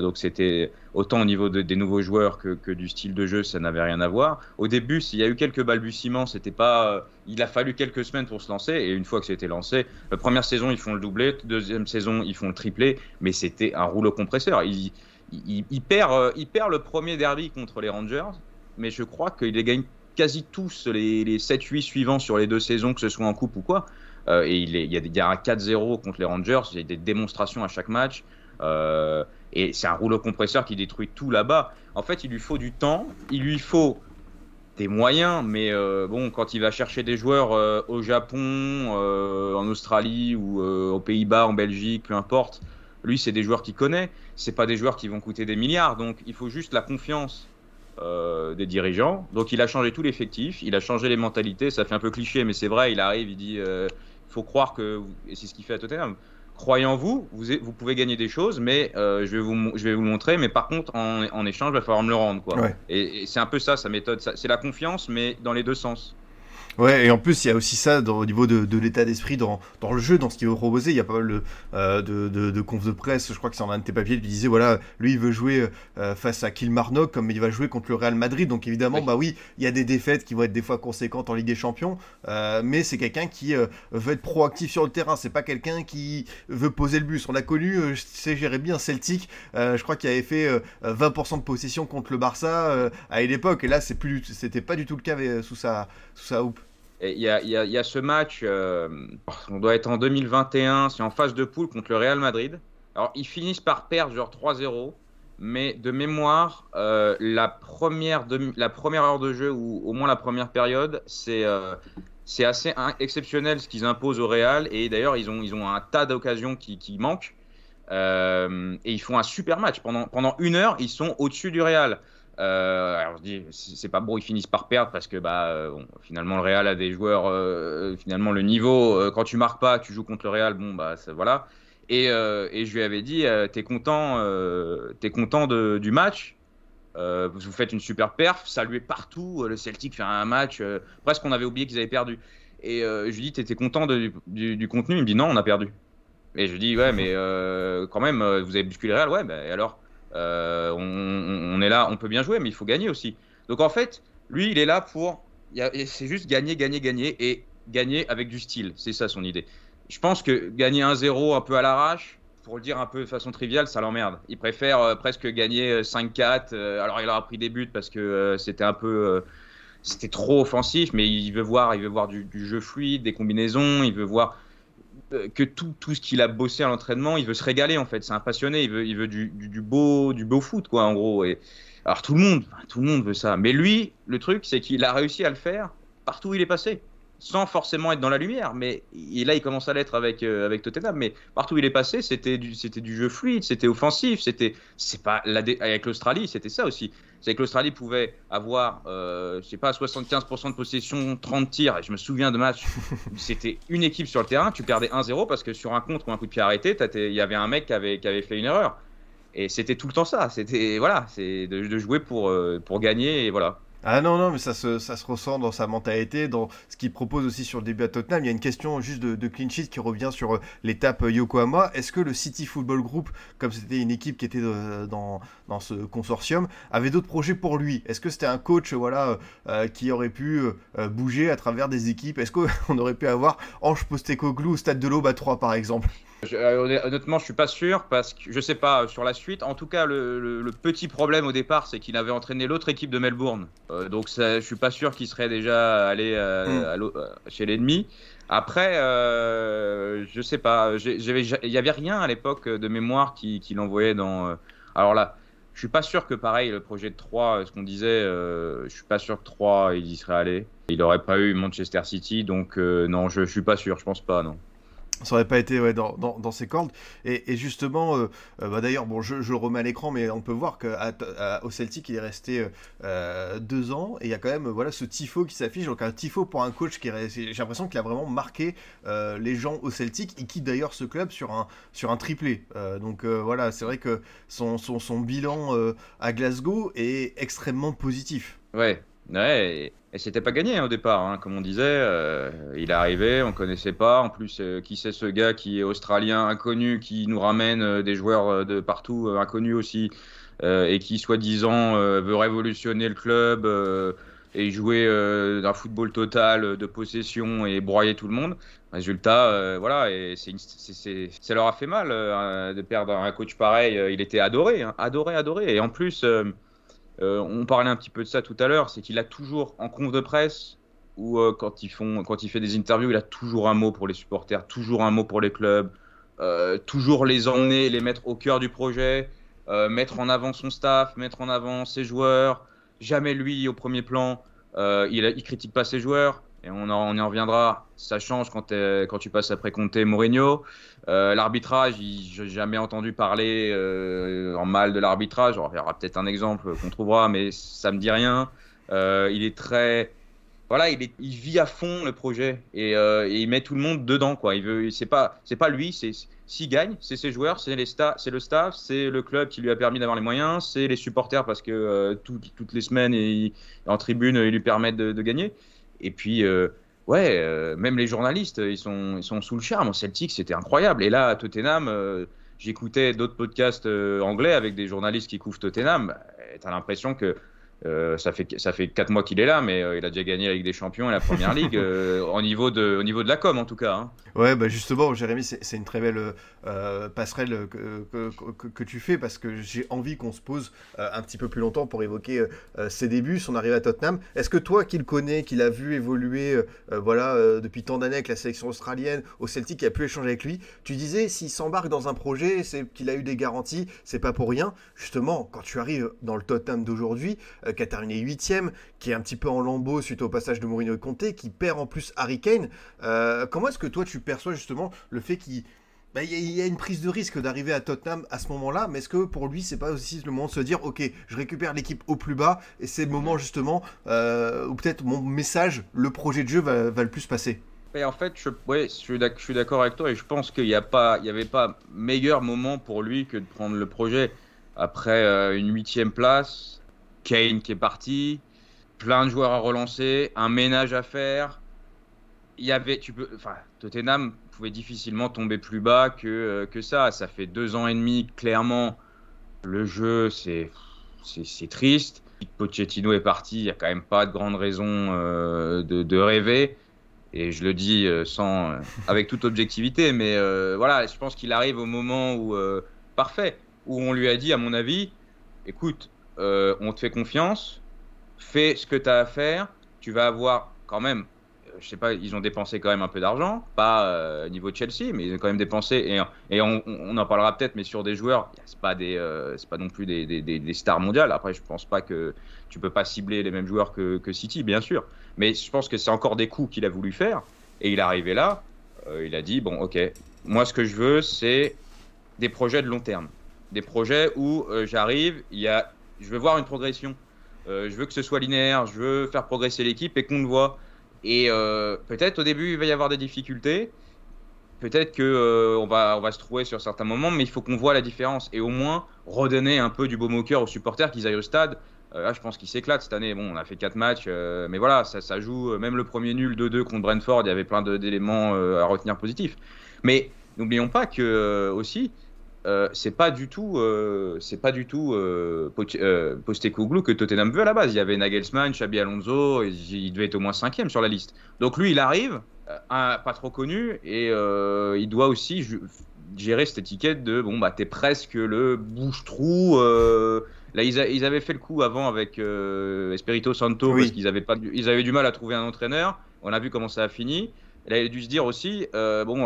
[SPEAKER 7] donc c'était autant au niveau des nouveaux joueurs que, du style de jeu, ça n'avait rien à voir. Au début, s'il y a eu quelques balbutiements, c'était pas. il a fallu quelques semaines pour se lancer et une fois que c'était lancé, la première saison ils font le doublé, deuxième saison ils font le triplé, mais c'était un rouleau compresseur. Il, perd, il perd le premier derby contre les Rangers, mais je crois qu'il les gagne quasi tous les, les 7-8 suivants sur les deux saisons, que ce soit en coupe ou quoi. Euh, et il, y a, a, un 4-0 contre les Rangers, il y a des démonstrations à chaque match. Euh, et c'est un rouleau compresseur qui détruit tout là-bas. En fait, il lui faut du temps, il lui faut des moyens, mais euh, bon, quand il va chercher des joueurs au Japon, en Australie ou aux Pays-Bas, en Belgique, peu importe, lui, c'est des joueurs qu'il connaît. C'est pas des joueurs qui vont coûter des milliards. Donc, il faut juste la confiance euh, des dirigeants. Donc il a changé tout l'effectif, il a changé les mentalités. Ça fait un peu cliché, mais c'est vrai. Il arrive, il dit il euh, faut croire que. Et c'est ce qu'il fait à Tottenham. Croyez en vous, vous, vous pouvez gagner des choses, mais euh, je, vais vous, je vais vous le montrer. Mais par contre, en, en échange, il va falloir me le rendre. Quoi. Et, et c'est un peu ça, sa méthode. C'est la confiance, mais dans les deux sens.
[SPEAKER 6] Ouais, et en plus, il y a aussi ça dans, au niveau de, de l'état d'esprit dans, dans le jeu, dans ce qu'il veut proposer. Il y a pas mal de, euh, de, de, de confs de presse, je crois que c'est en un de tes papiers, tu disais, voilà, lui, il veut jouer euh, face à Kilmarnock comme il va jouer contre le Real Madrid. Donc évidemment, bah oui, il y a des défaites qui vont être des fois conséquentes en Ligue des Champions, euh, mais c'est quelqu'un qui euh, veut être proactif sur le terrain. C'est pas quelqu'un qui veut poser le bus. On a connu, je sais, gérer bien Celtic, je crois qu'il avait fait 20% de possession contre le Barça à l'époque, et là, c'est plus, c'était pas du tout le cas sous sa, sous sa houppe.
[SPEAKER 7] Il y, a, ce match, euh, on doit être en 2021, c'est en phase de poule contre le Real Madrid. Alors, ils finissent par perdre genre 3-0, mais de mémoire, euh, la, première heure de jeu, ou au moins la première période, c'est euh, assez exceptionnel ce qu'ils imposent au Real. Et d'ailleurs, ils ont, un tas d'occasions qui, manquent. Et ils font un super match. Pendant une heure, ils sont au-dessus du Real. Euh, alors je dis, c'est pas bon, ils finissent par perdre parce que bah, euh, finalement le Real a des joueurs, euh, finalement le niveau, quand tu marques pas, tu joues contre le Real, bon bah voilà. Et, et, je lui avais dit, t'es content, es content de, du match, vous faites une super perf, saluez partout, le Celtic fait un match, presque on avait oublié qu'ils avaient perdu. Et je lui dis, t'étais content de, du, contenu? Il me dit, non, on a perdu. Et je lui dis, ouais, mais quand même, vous avez bousculé le Real, ouais, bah, et alors? Euh, on, est là, on peut bien jouer, mais il faut gagner aussi. Donc en fait, lui, il est là pour. C'est juste gagner, gagner, gagner et gagner avec du style. C'est ça son idée. Je pense que gagner 1-0 un peu à l'arrache, pour le dire un peu de façon triviale, ça l'emmerde. Il préfère euh, presque gagner 5-4. Euh, alors il aura pris des buts parce que c'était un peu. c'était trop offensif, mais il veut voir, il veut voir du, jeu fluide, des combinaisons, il veut voir que tout, tout ce qu'il a bossé à l'entraînement, il veut se régaler en fait. C'est un passionné, il veut, il veut du, du, beau, du beau foot quoi en gros. Et alors tout le monde, tout le monde veut ça. Mais lui, le truc, c'est qu'il a réussi à le faire partout où il est passé sans forcément être dans la lumière. Mais et là, il commence à l'être avec, euh, avec Tottenham. Mais partout où il est passé, c'était du, du jeu fluide, c'était offensif. C'était, c'est pas avec l'Australie, c'était ça aussi. C'est que l'Australie pouvait avoir, euh, je sais pas, 75% de possession, 30 tirs. Et je me souviens de matchs, (laughs) c'était une équipe sur le terrain, tu perdais 1-0 parce que sur un contre ou un coup de pied arrêté, il y avait un mec qui avait, qui avait fait une erreur. Et c'était tout le temps ça. C'était voilà, c'est de, de, jouer pour, euh, pour gagner et voilà.
[SPEAKER 6] Ah non, non, mais ça se, ressent dans sa mentalité, dans ce qu'il propose aussi sur le début à Tottenham. Il y a une question juste de, de qui revient sur euh, l'étape euh, Yokohama. Est-ce que le City Football Group, comme c'était une équipe qui était euh, dans, dans ce consortium, avait d'autres projets pour lui? Est-ce que c'était un coach voilà, qui aurait pu bouger à travers des équipes? Est-ce qu'on (laughs) aurait pu avoir Ange Postecoglou au Stade de l'Aube à 3 par exemple?
[SPEAKER 7] Euh, honnêtement, je suis pas sûr parce que je sais pas sur la suite. En tout cas, le, petit problème au départ, c'est qu'il avait entraîné l'autre équipe de Melbourne. Euh, donc, ça, je suis pas sûr qu'il serait déjà allé euh, hmm. chez l'ennemi. Après, je sais pas. Il y avait rien à l'époque de mémoire qui, qui l'envoyait dans. alors là, je suis pas sûr que pareil le projet de 3, ce qu'on disait, je suis pas sûr que 3 il y serait allé. Il aurait pas eu Manchester City, donc non, je, je suis pas sûr. Je pense pas, non
[SPEAKER 6] ça aurait pas été dans, dans, ses cordes. Et, justement, euh, euh, bah d'ailleurs, bon, je, le remets à l'écran, mais on peut voir qu'au Celtic, il est resté euh, deux ans. Et il y a quand même voilà, ce tifo qui s'affiche. Donc un tifo pour un coach qui j'ai l'impression qu'il a vraiment marqué les gens au Celtic. Il quitte d'ailleurs ce club sur un, sur un triplé. Donc voilà, c'est vrai que son, son bilan à Glasgow est extrêmement positif.
[SPEAKER 7] Ouais, ouais. Et c'était pas gagné hein, au départ, hein, comme on disait. Euh, il est arrivé, on connaissait pas. En plus, euh, qui c'est ce gars qui est australien, inconnu, qui nous ramène euh, des joueurs de partout, inconnus aussi, et qui soi-disant veut révolutionner le club et jouer d'un football total de possession et broyer tout le monde. Résultat, voilà, et ça leur a fait mal de perdre un coach pareil. il était adoré, hein, adoré, adoré. Et en plus. Euh, on parlait un petit peu de ça tout à l'heure, c'est qu'il a toujours en conf de presse ou euh, quand, il fait des interviews, il a toujours un mot pour les supporters, toujours un mot pour les clubs, euh, toujours les emmener, les mettre au cœur du projet, mettre en avant son staff, mettre en avant ses joueurs, jamais lui au premier plan. il, il critique pas ses joueurs, et on en, y reviendra. Ça change quand, quand tu passes après Conte Mourinho. Euh, l'arbitrage, je n'ai jamais entendu parler euh, en mal de l'arbitrage. Il y aura peut-être un exemple qu'on trouvera, mais ça me dit rien. Euh, il est très, voilà, il, il, vit à fond le projet et, il met tout le monde dedans, quoi. Il veut, pas, c'est pas lui, s'il gagne, c'est ses joueurs, c'est les c'est le staff, c'est le club qui lui a permis d'avoir les moyens, c'est les supporters parce que toutes les semaines et, en tribune ils lui permettent de gagner. Et puis, euh, ouais, euh, même les journalistes, ils sont, ils sont sous le charme. Celtic, c'était incroyable. Et là, à Tottenham, euh, j'écoutais d'autres podcasts anglais avec des journalistes qui couvrent Tottenham. T'as l'impression que euh, ça fait ça fait quatre mois qu'il est là, mais euh, il a déjà gagné avec des champions et la première ligue (laughs) euh, au niveau de au niveau de la com en tout cas. Hein.
[SPEAKER 6] Ouais, bah justement, Jérémy, c'est une très belle passerelle que, que, que, tu fais parce que j'ai envie qu'on se pose un petit peu plus longtemps pour évoquer ses débuts, son arrivée à Tottenham. Est-ce que toi, qui le connais, qui l'a vu évoluer, voilà, depuis tant d'années avec la sélection australienne, au Celtic, qui a pu échanger avec lui, tu disais s'il s'embarque dans un projet, c'est qu'il a eu des garanties, c'est pas pour rien. Justement, quand tu arrives dans le Tottenham d'aujourd'hui qui a qui est un petit peu en lambeau suite au passage de Mourinho et Conte, qui perd en plus Harry Kane. comment est-ce que toi tu perçois justement le fait qu'il bah, y, a une prise de risque d'arriver à Tottenham à ce moment-là, mais est-ce que pour lui, c'est pas aussi le moment de se dire, ok, je récupère l'équipe au plus bas, et c'est le moment justement euh, où peut-être mon message, le projet de jeu va, le plus passer?
[SPEAKER 7] En fait, je, je suis d'accord avec toi et je pense qu'il n'y avait pas meilleur moment pour lui que de prendre le projet après euh, une huitième place, Kane qui est parti, plein de joueurs à relancer, un ménage à faire. Il y avait, tu peux, enfin, Tottenham pouvait difficilement tomber plus bas que, euh, que ça. Ça fait deux ans et demi, clairement, le jeu, c'est c'est triste. Pochettino est parti, il n'y a quand même pas de grande raison euh, de, de, rêver. Et je le dis euh, sans, avec toute objectivité, mais voilà, je pense qu'il arrive au moment où, parfait, où on lui a dit, à mon avis, écoute, on te fait confiance, fais ce que tu as à faire, tu vas avoir quand même je sais pas, ils ont dépensé quand même un peu d'argent, pas euh, niveau Chelsea, mais ils ont quand même dépensé, et, on, en parlera peut-être, mais sur des joueurs, c'est pas euh, pas non plus des, des, stars mondiales. Après, je pense pas que tu peux pas cibler les mêmes joueurs que, que City, bien sûr, mais je pense que c'est encore des coups qu'il a voulu faire, et il est arrivé là, euh, il a dit bon, ok, moi ce que je veux, c'est des projets de long terme, des projets où j'arrive, il y a, je veux voir une progression. je veux que ce soit linéaire, je veux faire progresser l'équipe et qu'on le voit. Et euh, peut-être au début, il va y avoir des difficultés. Peut-être qu'on euh, va, on va se trouver sur certains moments, mais il faut qu'on voit la différence et au moins redonner un peu du beau moqueur aux supporters qu'ils aillent au stade. Euh, là, je pense qu'ils s'éclatent cette année. Bon, on a fait 4 matchs, mais voilà, ça, ça joue. Même le premier nul 2-2 contre Brentford, il y avait plein d'éléments à retenir positifs. Mais n'oublions pas que aussi, euh, c'est pas du tout, euh, c'est pas du tout euh, euh Postecoglou que Tottenham veut à la base. Il y avait Nagelsmann, Xabi Alonso, il devait être au moins cinquième sur la liste. Donc lui, il arrive, pas trop connu, et il doit aussi gérer cette étiquette de bon bah t'es presque le bouche-trou. là, ils, avaient fait le coup avant avec Espirito Santo parce qu'ils avaient pas, ils avaient du mal à trouver un entraîneur. On a vu comment ça a fini. là, il a dû se dire aussi, bon,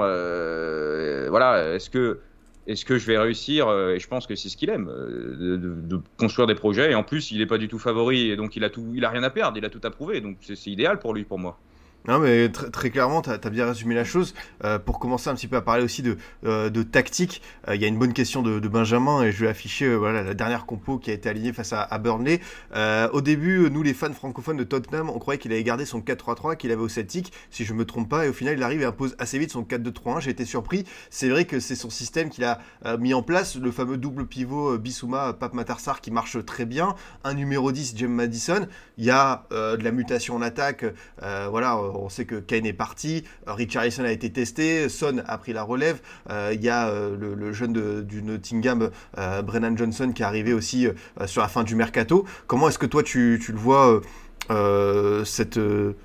[SPEAKER 7] voilà, est-ce que est-ce que je vais réussir euh, Et je pense que c'est ce qu'il aime, euh, de, construire des projets. Et en plus, il n'est pas du tout favori, et donc il a tout, il a rien à perdre, il a tout à prouver. Donc c'est idéal pour lui, pour moi.
[SPEAKER 6] Non, mais très, clairement, tu as, bien résumé la chose. Euh, pour commencer un petit peu à parler aussi de, euh, tactique, euh, il y a une bonne question de, Benjamin et je vais afficher voilà, la dernière compo qui a été alignée face à, à Burnley. au début, nous, les fans francophones de Tottenham, on croyait qu'il avait gardé son 4-3-3 qu'il avait au Celtic, si je me trompe pas, et au final, il arrive et impose assez vite son 4-2-3-1. J'ai été surpris. C'est vrai que c'est son système qu'il a mis en place, le fameux double pivot Bissouma, Pape Matarsar qui marche très bien. Un numéro 10, James Madison. Il y a de la mutation en attaque. voilà on sait que Kane est parti, euh, Richarlison a été testé, Son a pris la relève, euh, il y a euh, le, jeune du Nottingham, Brennan Johnson, qui est arrivé aussi sur la fin du mercato. Comment est-ce que toi tu, le vois cette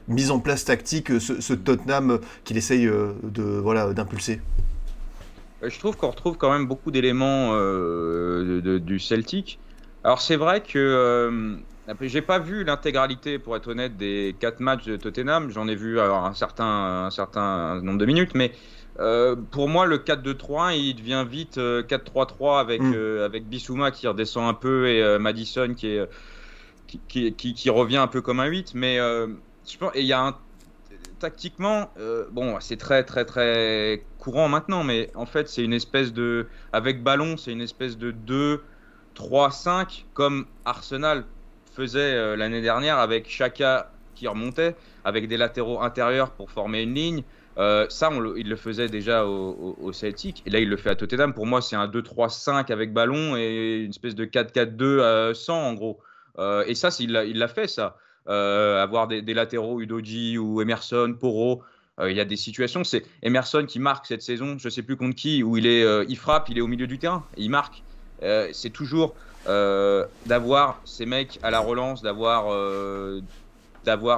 [SPEAKER 6] mise en place tactique, ce, Tottenham qu'il essaye de voilà d'impulser?
[SPEAKER 7] Je trouve qu'on retrouve quand même beaucoup d'éléments du Celtic. Alors c'est vrai que j'ai pas vu l'intégralité, pour être honnête, des quatre matchs de Tottenham. J'en ai vu un certain, un certain nombre de minutes, mais euh, pour moi, le 4-2-3, il devient vite 4-3-3 euh, avec, mm. euh, avec Bissouma qui redescend un peu et Madison qui, est, qui, qui, qui, revient un peu comme un 8. Mais je pense, et il y a un. Tactiquement, bon, c'est très très très courant maintenant, mais en fait, c'est une espèce de. Avec ballon, c'est une espèce de 2, 3, 5, comme Arsenal faisait euh, l'année dernière avec Chaka qui remontait, avec des latéraux intérieurs pour former une ligne. Euh, ça, on il le faisait déjà au, Celtic. Et là, il le fait à Tottenham. Pour moi, c'est un 2-3-5 avec ballon et une espèce de 4-4-2 à 100 en gros. Euh, et ça, il l'a fait, ça. avoir des, latéraux, Udoji ou Emerson, Poro. Il y a des situations. C'est Emerson qui marque cette saison, je sais plus contre qui, où il, est, il frappe, il est au milieu du terrain, il marque. c'est toujours d'avoir ces mecs à la relance, d'avoir euh,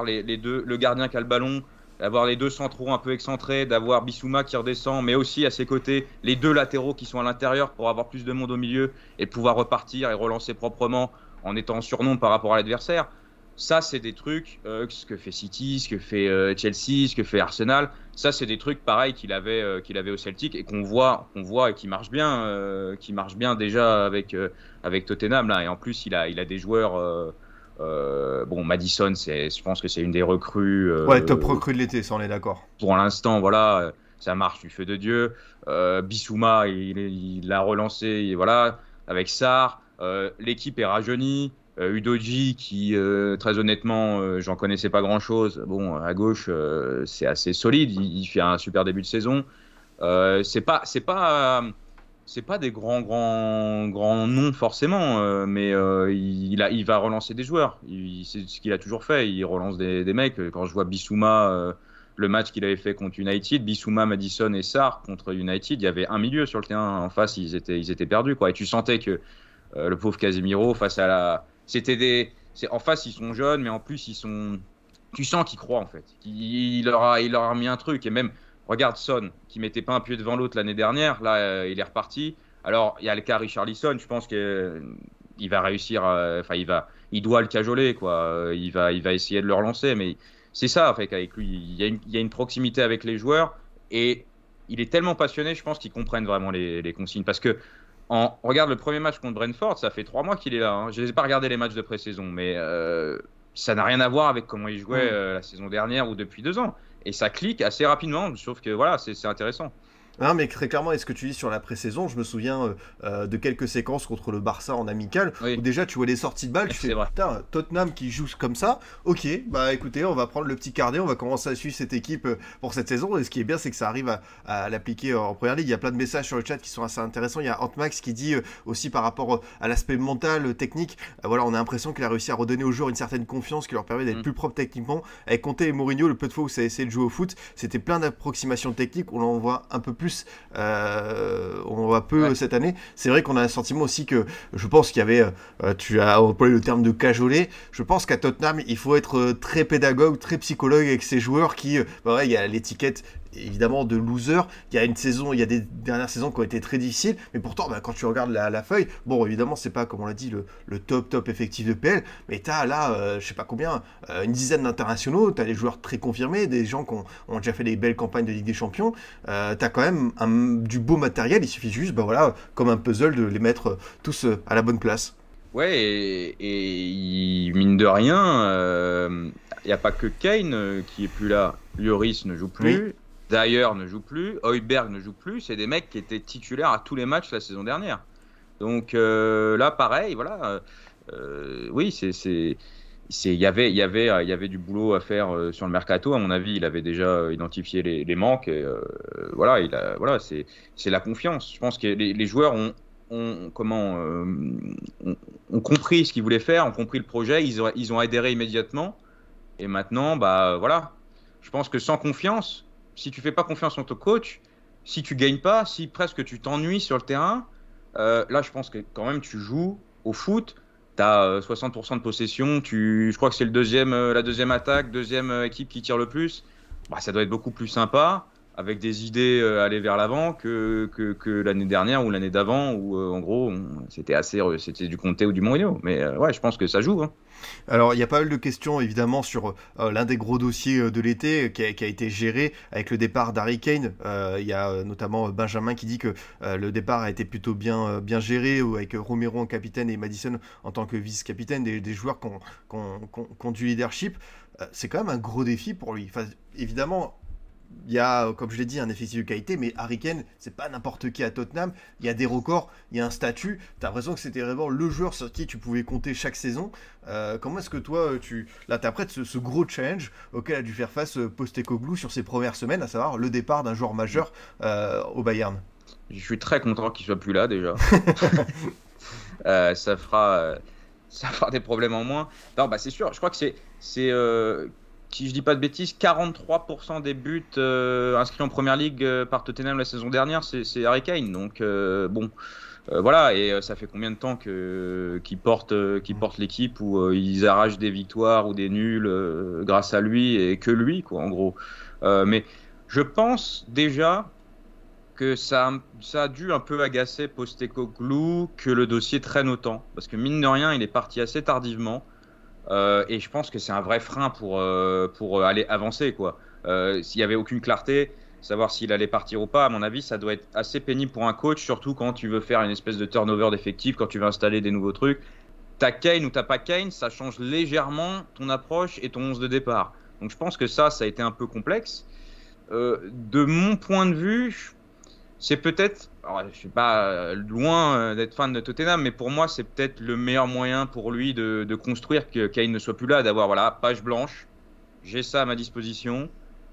[SPEAKER 7] les, deux, le gardien qui a le ballon, d'avoir les deux centraux un peu excentrés, d'avoir Bissouma qui redescend, mais aussi à ses côtés les deux latéraux qui sont à l'intérieur pour avoir plus de monde au milieu et pouvoir repartir et relancer proprement en étant en surnom par rapport à l'adversaire. Ça, c'est des trucs, euh, ce que fait City, ce que fait euh, Chelsea, ce que fait Arsenal. Ça, c'est des trucs pareils qu'il avait, euh, qu'il avait au Celtic et qu'on voit, qu'on voit et qui marchent bien, qui marchent bien déjà avec avec Tottenham là. Et en plus, il a, il a des joueurs Euh, bon, Madison, c'est, je pense que c'est une des recrues. euh,
[SPEAKER 6] Ouais, top recrue de l'été, ça on est d'accord.
[SPEAKER 7] Pour l'instant, voilà, ça marche du feu de Dieu. Euh, Bissouma, il, l'a relancé, et voilà, avec. Euh, l'équipe est rajeunie. Euh, Udoji, qui euh, très honnêtement, euh, j'en connaissais pas grand chose. Bon, à gauche, euh, c'est assez solide. Il, fait un super début de saison. C'est pas, c'est pas, c'est pas des grands, grands, grands noms forcément, mais il, a, il va relancer des joueurs. C'est ce qu'il a toujours fait. Il relance des, des mecs. Quand je vois Bissouma, le match qu'il avait fait contre United, Bissouma, Madison et Sarr contre United, il y avait un milieu sur le terrain. En face, ils étaient, ils étaient perdus, quoi. Et tu sentais que le pauvre Casemiro, face à la, c'était des, en face, ils sont jeunes, mais en plus, ils sont, tu sens qu'ils croient en fait. Il, leur a, il leur a mis un truc et même Regarde Son, qui mettait pas un pied devant l'autre l'année dernière. Là, euh, il est reparti. Alors, il y a le cas Richarlison. Je pense qu'il va réussir. euh, Enfin, il va, il doit le cajoler, quoi. Euh, Il va, il va essayer de le relancer. Mais c'est ça, en fait, avec lui. Il y, a une, il y a une proximité avec les joueurs et il est tellement passionné. Je pense qu'ils comprennent vraiment les, les consignes parce que. En, regarde le premier match contre Brentford, ça fait trois mois qu'il est là. hein. Je n'ai pas regardé les matchs de pré-saison, mais euh, ça n'a rien à voir avec comment il jouait
[SPEAKER 6] Mm.
[SPEAKER 7] euh, la saison dernière ou depuis deux ans. Et ça clique assez rapidement. Trouve que voilà, c'est intéressant.
[SPEAKER 6] Non, mais très clairement, est-ce que tu dis sur la pré-saison Je me souviens euh, euh, de quelques séquences contre le Barça en amical
[SPEAKER 7] Oui.
[SPEAKER 6] où déjà tu vois des sorties de balles, tu fais
[SPEAKER 7] vrai.
[SPEAKER 6] putain, Tottenham qui joue comme ça. Ok, bah écoutez, on va prendre le petit carnet, on va commencer à suivre cette équipe euh, pour cette saison. Et ce qui est bien, c'est que ça arrive à, à l'appliquer en première ligue. Il y a plein de messages sur le chat qui sont assez intéressants. Il y a Antmax qui dit aussi par rapport à l'aspect mental, technique, voilà, on a l'impression qu'il a réussi à redonner aux joueurs une certaine confiance qui leur permet d'être
[SPEAKER 7] Mm.
[SPEAKER 6] plus propre techniquement. Avec Conte et Mourinho, le peu de fois où ça a essayé de jouer au foot, c'était plein d'approximations techniques. On en voit un peu plus. Euh, on voit peu
[SPEAKER 7] Ouais.
[SPEAKER 6] cette année. C'est vrai qu'on a un sentiment aussi que je pense qu'il y avait, euh, tu as employé le terme de cajoler. Je pense qu'à Tottenham, il faut être euh, très pédagogue, très psychologue avec ces joueurs qui, bah ouais, il y a l'étiquette évidemment de loser. Il y a une saison, il y a des dernières saisons qui ont été très difficiles, mais pourtant, bah, quand tu regardes la, la feuille, bon, évidemment, c'est pas comme on l'a dit le, le top top effectif de PL, mais t'as là, euh, je sais pas combien, euh, une dizaine d'internationaux, t'as les joueurs très confirmés, des gens qui ont, ont déjà fait des belles campagnes de Ligue des Champions. Euh, t'as quand même un- du beau matériel. Il suffit juste, bah voilà, comme un puzzle, de les mettre euh, tous euh, à la bonne place.
[SPEAKER 7] Ouais, et, mine de rien, il n'y a pas que Kane qui est plus là. Lloris ne joue plus. Dyer ne joue plus. Heuberg ne joue plus. C'est des mecs qui étaient titulaires à tous les matchs la saison dernière. Donc euh, là, pareil, voilà. euh, oui, c'est. Il y, avait, y avait, y avait du boulot à faire euh, sur le mercato. À mon avis, il avait déjà euh, identifié les, manques. Euh, voilà, il a, voilà c'est la confiance. Je pense que les, joueurs ont, ont, comment, euh, ont, ont compris ce qu'ils voulaient faire, ont compris le projet, ils ont, ils ont adhéré immédiatement. Et maintenant, bah voilà. Je pense que sans confiance, si tu fais pas confiance en ton coach, si tu gagnes pas, si presque tu t'ennuies sur le terrain, euh, là je pense que quand même tu joues au foot, tu as 60% de possession, tu, je crois que c'est le deuxième, euh, la deuxième attaque, deuxième euh, équipe qui tire le plus. Bah, ça doit être beaucoup plus sympa avec des idées euh, aller vers l'avant que, que, l'année dernière ou l'année d'avant où euh, en gros c'était assez c'était du Conte ou du Mourinho mais euh, ouais je pense que ça joue hein.
[SPEAKER 6] Alors, il y a pas mal de questions, évidemment, sur euh, l'un des gros dossiers euh, de l'été qui, a, été géré avec le départ d'Harry Kane. Il y a notamment Benjamin qui dit que le départ a été plutôt bien, bien géré, avec Romero en capitaine et Madison en tant que vice-capitaine, des, joueurs qui ont, qui ont- du leadership. C'est quand même un gros défi pour lui. Évidemment, il y a, comme je l'ai dit, un effectif de qualité, mais Harry Kane, c'est pas n'importe qui à Tottenham. Il y a des records, il y a un statut. T'as l'impression que c'était vraiment le joueur sur qui tu pouvais compter chaque saison. Euh, comment est-ce que toi, tu là, t'es prêt de ce, ce gros challenge auquel a dû faire face euh, Postecoglou sur ses premières semaines, à savoir le départ d'un joueur majeur euh, au Bayern?
[SPEAKER 7] Je suis très content qu'il soit plus là déjà (laughs) Euh, ça fera ça fera des problèmes en moins non bah c'est sûr je crois que c'est c'est euh, si je dis pas de bêtises 43% des buts euh, inscrits en première ligue euh, par Tottenham la saison dernière c'est Harry Kane. Donc euh, bon. Voilà, et ça fait combien de temps qu'ils portent l'équipe où ils arrachent des victoires ou des nuls grâce à lui et que lui, quoi, en gros. Mais je pense déjà que ça, a- ça a dû un peu agacer Postecoglou que le dossier traîne autant, parce que mine de rien, il est parti assez tardivement, et je pense que c'est un vrai frein pour euh, pour aller avancer. Euh, S'il y avait aucune clarté, savoir s'il allait partir ou pas, à mon avis, ça doit être assez pénible pour un coach, surtout quand tu veux faire une espèce de turnover d'effectifs, quand tu veux installer des nouveaux trucs. t'as Kane ou t'as pas Kane, ça change légèrement ton approche et ton 11 de départ. Donc je pense que ça, ça a été un peu complexe. Euh, de mon point de vue, c'est peut-être, je suis pas loin euh, d'être fan de Tottenham, mais pour moi, c'est peut-être le meilleur moyen pour lui de, construire que Kane ne soit plus là, d'avoir voilà page blanche. J'ai ça à ma disposition.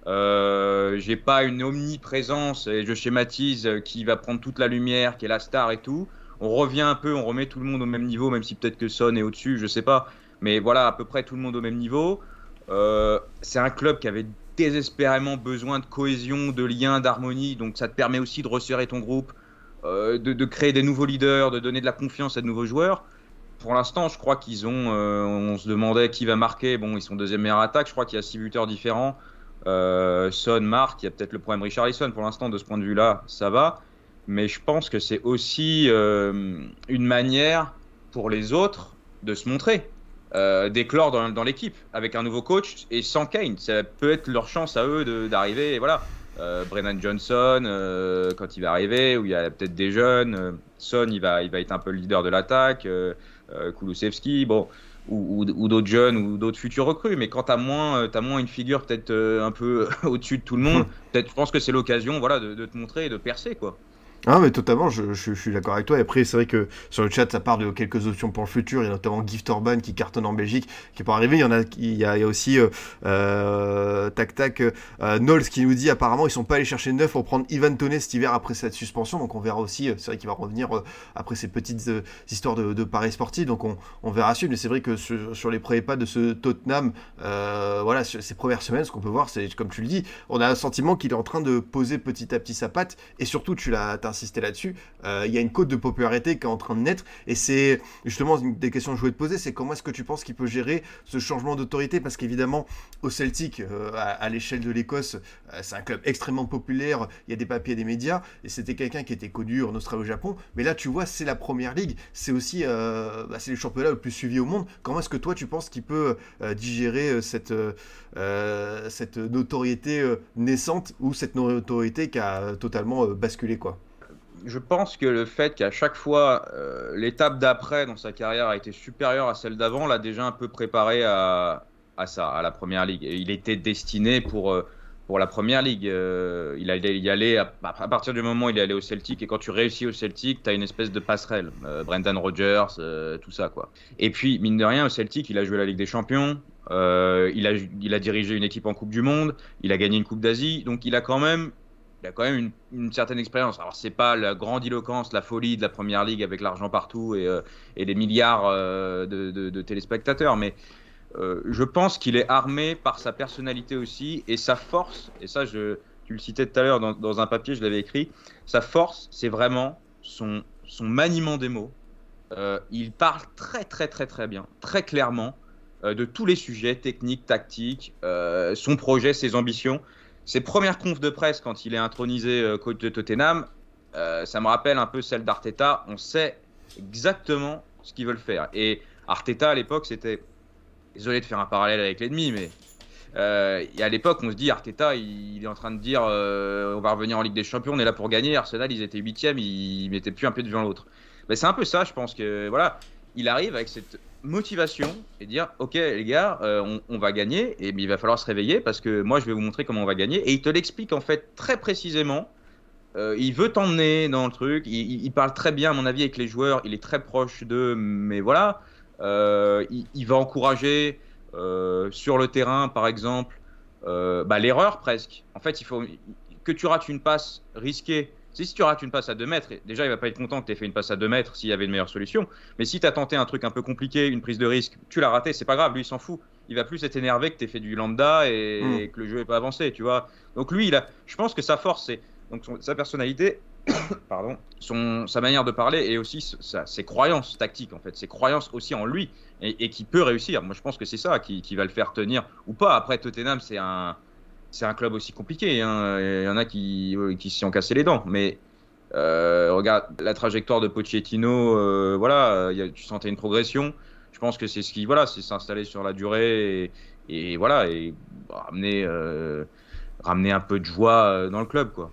[SPEAKER 7] Euh, j'ai pas une omniprésence et je schématise euh, qui va prendre toute la lumière, qui est la star et tout. On revient un peu, on remet tout le monde au même niveau, même si peut-être que Son est au-dessus, je sais pas. Mais voilà, à peu près tout le monde au même niveau. Euh, c'est un club qui avait désespérément besoin de cohésion, de lien, d'harmonie. Donc ça te permet aussi de resserrer ton groupe, euh, de, créer des nouveaux leaders, de donner de la confiance à de nouveaux joueurs. Pour l'instant, je crois qu'ils ont. Euh, on se demandait qui va marquer. Bon, ils sont deuxième meilleure attaque. Je crois qu'il y a six buteurs différents. Euh, Son marque. Il y a peut-être le problème Richarlison. Pour l'instant, de ce point de vue-là, ça va. Mais je pense que c'est aussi euh, une manière pour les autres de se montrer. Euh, d'éclore dans, dans l'équipe avec un nouveau coach et sans Kane. Ça peut être leur chance à eux d'arriver. Voilà. Euh, Brennan Johnson, euh, quand il va arriver, où il y a peut-être des jeunes. Son, il va, il va être un peu le leader de l'attaque. Kulusevski, bon, ou, ou, ou d'autres jeunes ou d'autres futurs recrues. Mais quand tu as moins, as moins une figure peut-être un peu (laughs) au-dessus de tout le monde, (laughs) peut-être je pense que c'est l'occasion voilà, de, de, te montrer et de percer. quoi.
[SPEAKER 6] Ah mais totalement, je, suis d'accord avec toi. Et après, c'est vrai que sur le chat, ça part de quelques options pour le futur. Il y a notamment Gift Orban qui cartonne en Belgique, qui peut arriver. Il y en a, il y a, il y a aussi euh, euh, tac tac euh, Knowles qui nous dit apparemment ils sont pas allés chercher neuf pour prendre Ivan Toney cet hiver après cette suspension. Donc on verra aussi. C'est vrai qu'il va revenir euh, après ces petites euh, histoires de, paris sportifs. Donc on, on verra suivre. Mais c'est vrai que sur, les premiers pas de ce Tottenham, euh, voilà, ces premières semaines, ce qu'on peut voir, c'est comme tu le dis, on a un sentiment qu'il est en train de poser petit à petit sa patte. Et surtout, tu l'as euh, il y a une cote de popularité qui est en train de naître, et c'est justement une des questions que je voulais te poser, c'est comment est-ce que tu penses qu'il peut gérer ce changement d'autorité, parce qu'évidemment, au Celtic, euh, à, l'échelle de l'Écosse, euh, c'est un club extrêmement populaire, il y a des papiers des médias, et c'était quelqu'un qui était connu en Australie au Japon, mais là, tu vois, c'est la Première Ligue, c'est aussi, euh, bah, c'est le championnat le plus suivi au monde, comment est-ce que toi, tu penses qu'il peut digérer cette, cette notoriété naissante, ou cette notoriété qui a totalement basculé, quoi?
[SPEAKER 7] Je pense que le fait qu'à chaque fois euh, l'étape d'après dans sa carrière a été supérieure à celle d'avant l'a déjà un peu préparé à, à, ça, à la première ligue. Il était destiné pour, euh, pour la première ligue. Euh, il allait y aller à, à, partir du moment où il est allé au Celtic. Et quand tu réussis au Celtic, tu as une espèce de passerelle. Brendan Rodgers, tout ça. quoi. Et puis, mine de rien, au Celtic, il a joué la Ligue des Champions. il, a, il a dirigé une équipe en Coupe du Monde. Il a gagné une Coupe d'Asie. Donc, il a quand même il a quand même une, certaine expérience. Alors c'est pas la grandiloquence, la folie de la première ligue avec l'argent partout et, euh, les milliards euh, de, téléspectateurs, mais euh, je pense qu'il est armé par sa personnalité aussi et sa force. Et ça, tu le citais tout à l'heure dans, un papier, je l'avais écrit. Sa force, c'est vraiment son, maniement des mots. Euh, il parle très très très très bien, très clairement de tous les sujets techniques, tactiques, son projet, ses ambitions ses premières confs de presse quand il est intronisé euh, coach de Tottenham, euh, ça me rappelle un peu celle d'Arteta. On sait exactement ce qu'ils veulent faire. Et Arteta à l'époque, c'était désolé de faire un parallèle avec l'ennemi, mais euh, à l'époque, on se dit Arteta, il, est en train de dire on va revenir en Ligue des Champions, on est là pour gagner. Arsenal, ils étaient huitièmes, ils, ils mettaient plus un pied devant l'autre. Mais c'est un peu ça, je pense que voilà, il arrive avec cette motivation et dire ok les gars euh, on, va gagner et il va falloir se réveiller parce que moi je vais vous montrer comment on va gagner. Et il te l'explique en fait très précisément. Euh, il veut t'emmener dans le truc. Il, parle très bien à mon avis avec les joueurs. Il est très proche d'eux mais voilà. Euh, il, va encourager sur le terrain par exemple bah, l'erreur presque. En fait il faut que tu rates une passe risquée si tu rates une passe à 2 mètres, déjà il va pas être content que tu aies fait une passe à 2 mètres s'il y avait une meilleure solution. Mais si tu as tenté un truc un peu compliqué, une prise de risque, tu l'as raté, c'est pas grave, lui il s'en fout. Il va plus être énervé que tu aies fait du lambda et, mmh. et, que le jeu n'est pas avancé, tu vois. Donc lui, il a, je pense que sa force, c'est donc son, sa personnalité, (coughs) pardon, son, sa manière de parler et aussi sa, ses croyances tactiques en fait, ses croyances aussi en lui et, et qui peut réussir. Moi je pense que c'est ça qui, qui va le faire tenir ou pas. Après Tottenham, c'est un c'est un club aussi compliqué. Hein. Il y en a qui, qui s'y ont cassé les dents. Mais euh, regarde la trajectoire de Pochettino. Euh, voilà, tu sentais une progression. Je pense que c'est ce qui, voilà, c'est s'installer sur la durée et, voilà et ramener, euh, ramener un peu de joie dans le club, quoi.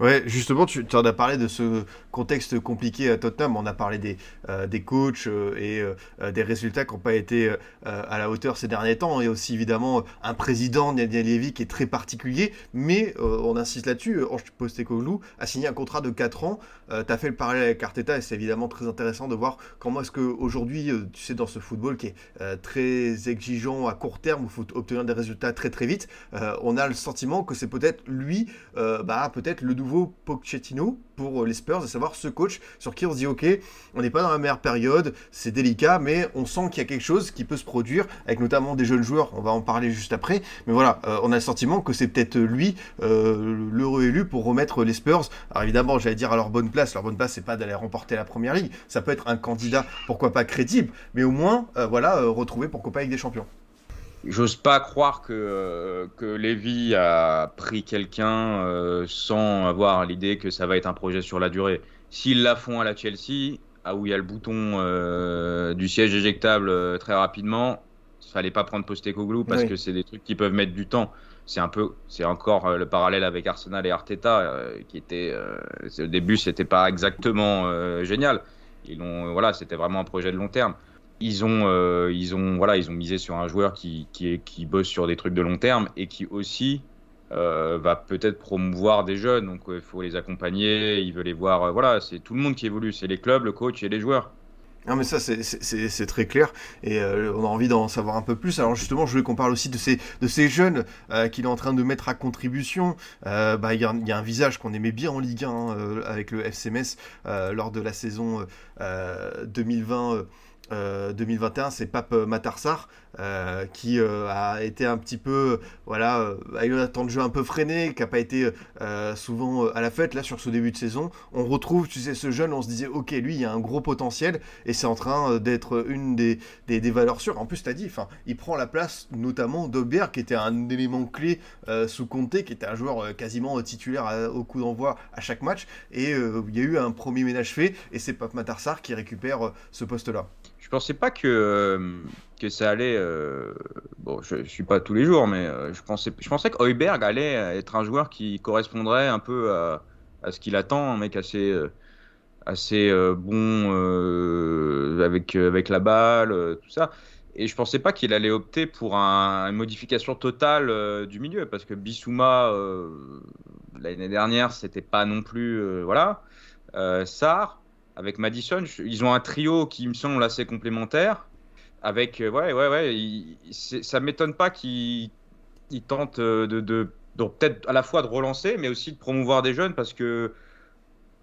[SPEAKER 6] Ouais, justement, tu, en as parlé de ce contexte compliqué à Tottenham. On a parlé des, euh, des coachs euh, et euh, des résultats qui n'ont pas été à la hauteur ces derniers temps. Et aussi, évidemment, un président, Nadia Levy, qui est très particulier. Mais on insiste là-dessus. Ange Postecoglou a signé un contrat de 4 ans. tu as fait le parallèle avec Arteta et c'est évidemment très intéressant de voir comment est-ce qu'aujourd'hui, tu sais, dans ce football qui est très exigeant à court terme, où il faut obtenir des résultats très très vite, on a le sentiment que c'est peut-être lui, bah, peut-être le nouveau Pochettino pour euh, les Spurs, à savoir ce coach sur qui on se dit ok, on n'est pas dans la meilleure période, c'est délicat, mais on sent qu'il y a quelque chose qui peut se produire avec notamment des jeunes joueurs. On va en parler juste après, mais voilà, euh, on a le sentiment que c'est peut-être lui euh, l'heureux élu pour remettre les Spurs. Alors évidemment, j'allais dire à leur bonne place. Leur bonne place, c'est pas d'aller remporter la première ligue. Ça peut être un candidat, pourquoi pas crédible, mais au moins, voilà, retrouver pourquoi pas avec des champions.
[SPEAKER 7] J'ose pas croire que, euh, que Lévy a pris quelqu'un euh, sans avoir l'idée que ça va être un projet sur la durée. S'ils la font à la Chelsea, ah, où il y a le bouton euh, du siège éjectable très rapidement, il fallait pas prendre Postecoglou parce que c'est des trucs qui peuvent mettre du temps. C'est un peu, c'est encore le parallèle avec Arsenal et Arteta qui était, au début, c'était pas exactement génial. Ils ont, voilà, c'était vraiment un projet de long terme ils ont, euh, ils ont, voilà, ils ont misé sur un joueur qui, qui, bosse sur des trucs de long terme et qui aussi euh, va peut-être promouvoir des jeunes. Donc il faut les accompagner, il veut les voir. Euh, voilà, c'est tout le monde qui évolue, c'est les clubs, le coach et les joueurs.
[SPEAKER 6] Non mais ça c'est très clair et on a envie d'en savoir un peu plus. Alors justement je voulais qu'on parle aussi de ces, de ces jeunes qu'il est en train de mettre à contribution. Bah, il y, y, a un visage qu'on aimait bien en Ligue 1 avec le FCMS lors de la saison 2020. 2021, c'est Pape Matarsar euh, qui euh, a été un petit peu, voilà, a eu un temps de jeu un peu freiné, qui n'a pas été euh, souvent à la fête. Là, sur ce début de saison, on retrouve, tu sais, ce jeune, on se disait, ok, lui, il y a un gros potentiel et c'est en train d'être une des, des, des, valeurs sûres. En plus, tu as dit, il prend la place notamment d'Aubert, qui était un élément clé sous Comté, qui était un joueur quasiment titulaire au coup d'envoi à chaque match. Et il y a eu un premier ménage fait et c'est Pape Matarsar qui récupère ce poste-là.
[SPEAKER 7] Je pensais pas que, euh, que ça allait. Euh, bon, je, ne suis pas tous les jours, mais euh, je pensais, je pensais que allait être un joueur qui correspondrait un peu à, à ce qu'il attend, un mec assez, assez bon avec, avec la balle, tout ça. Et je pensais pas qu'il allait opter pour une modification totale du milieu, parce que Bissouma, l'année dernière, c'était pas non plus. voilà. Sar avec Madison, ils ont un trio qui me semble assez complémentaire. Avec, euh, ouais, ouais, ouais, ça m'étonne pas qu'ils tentent euh, de, de, peut-être à la fois de relancer, mais aussi de promouvoir des jeunes parce que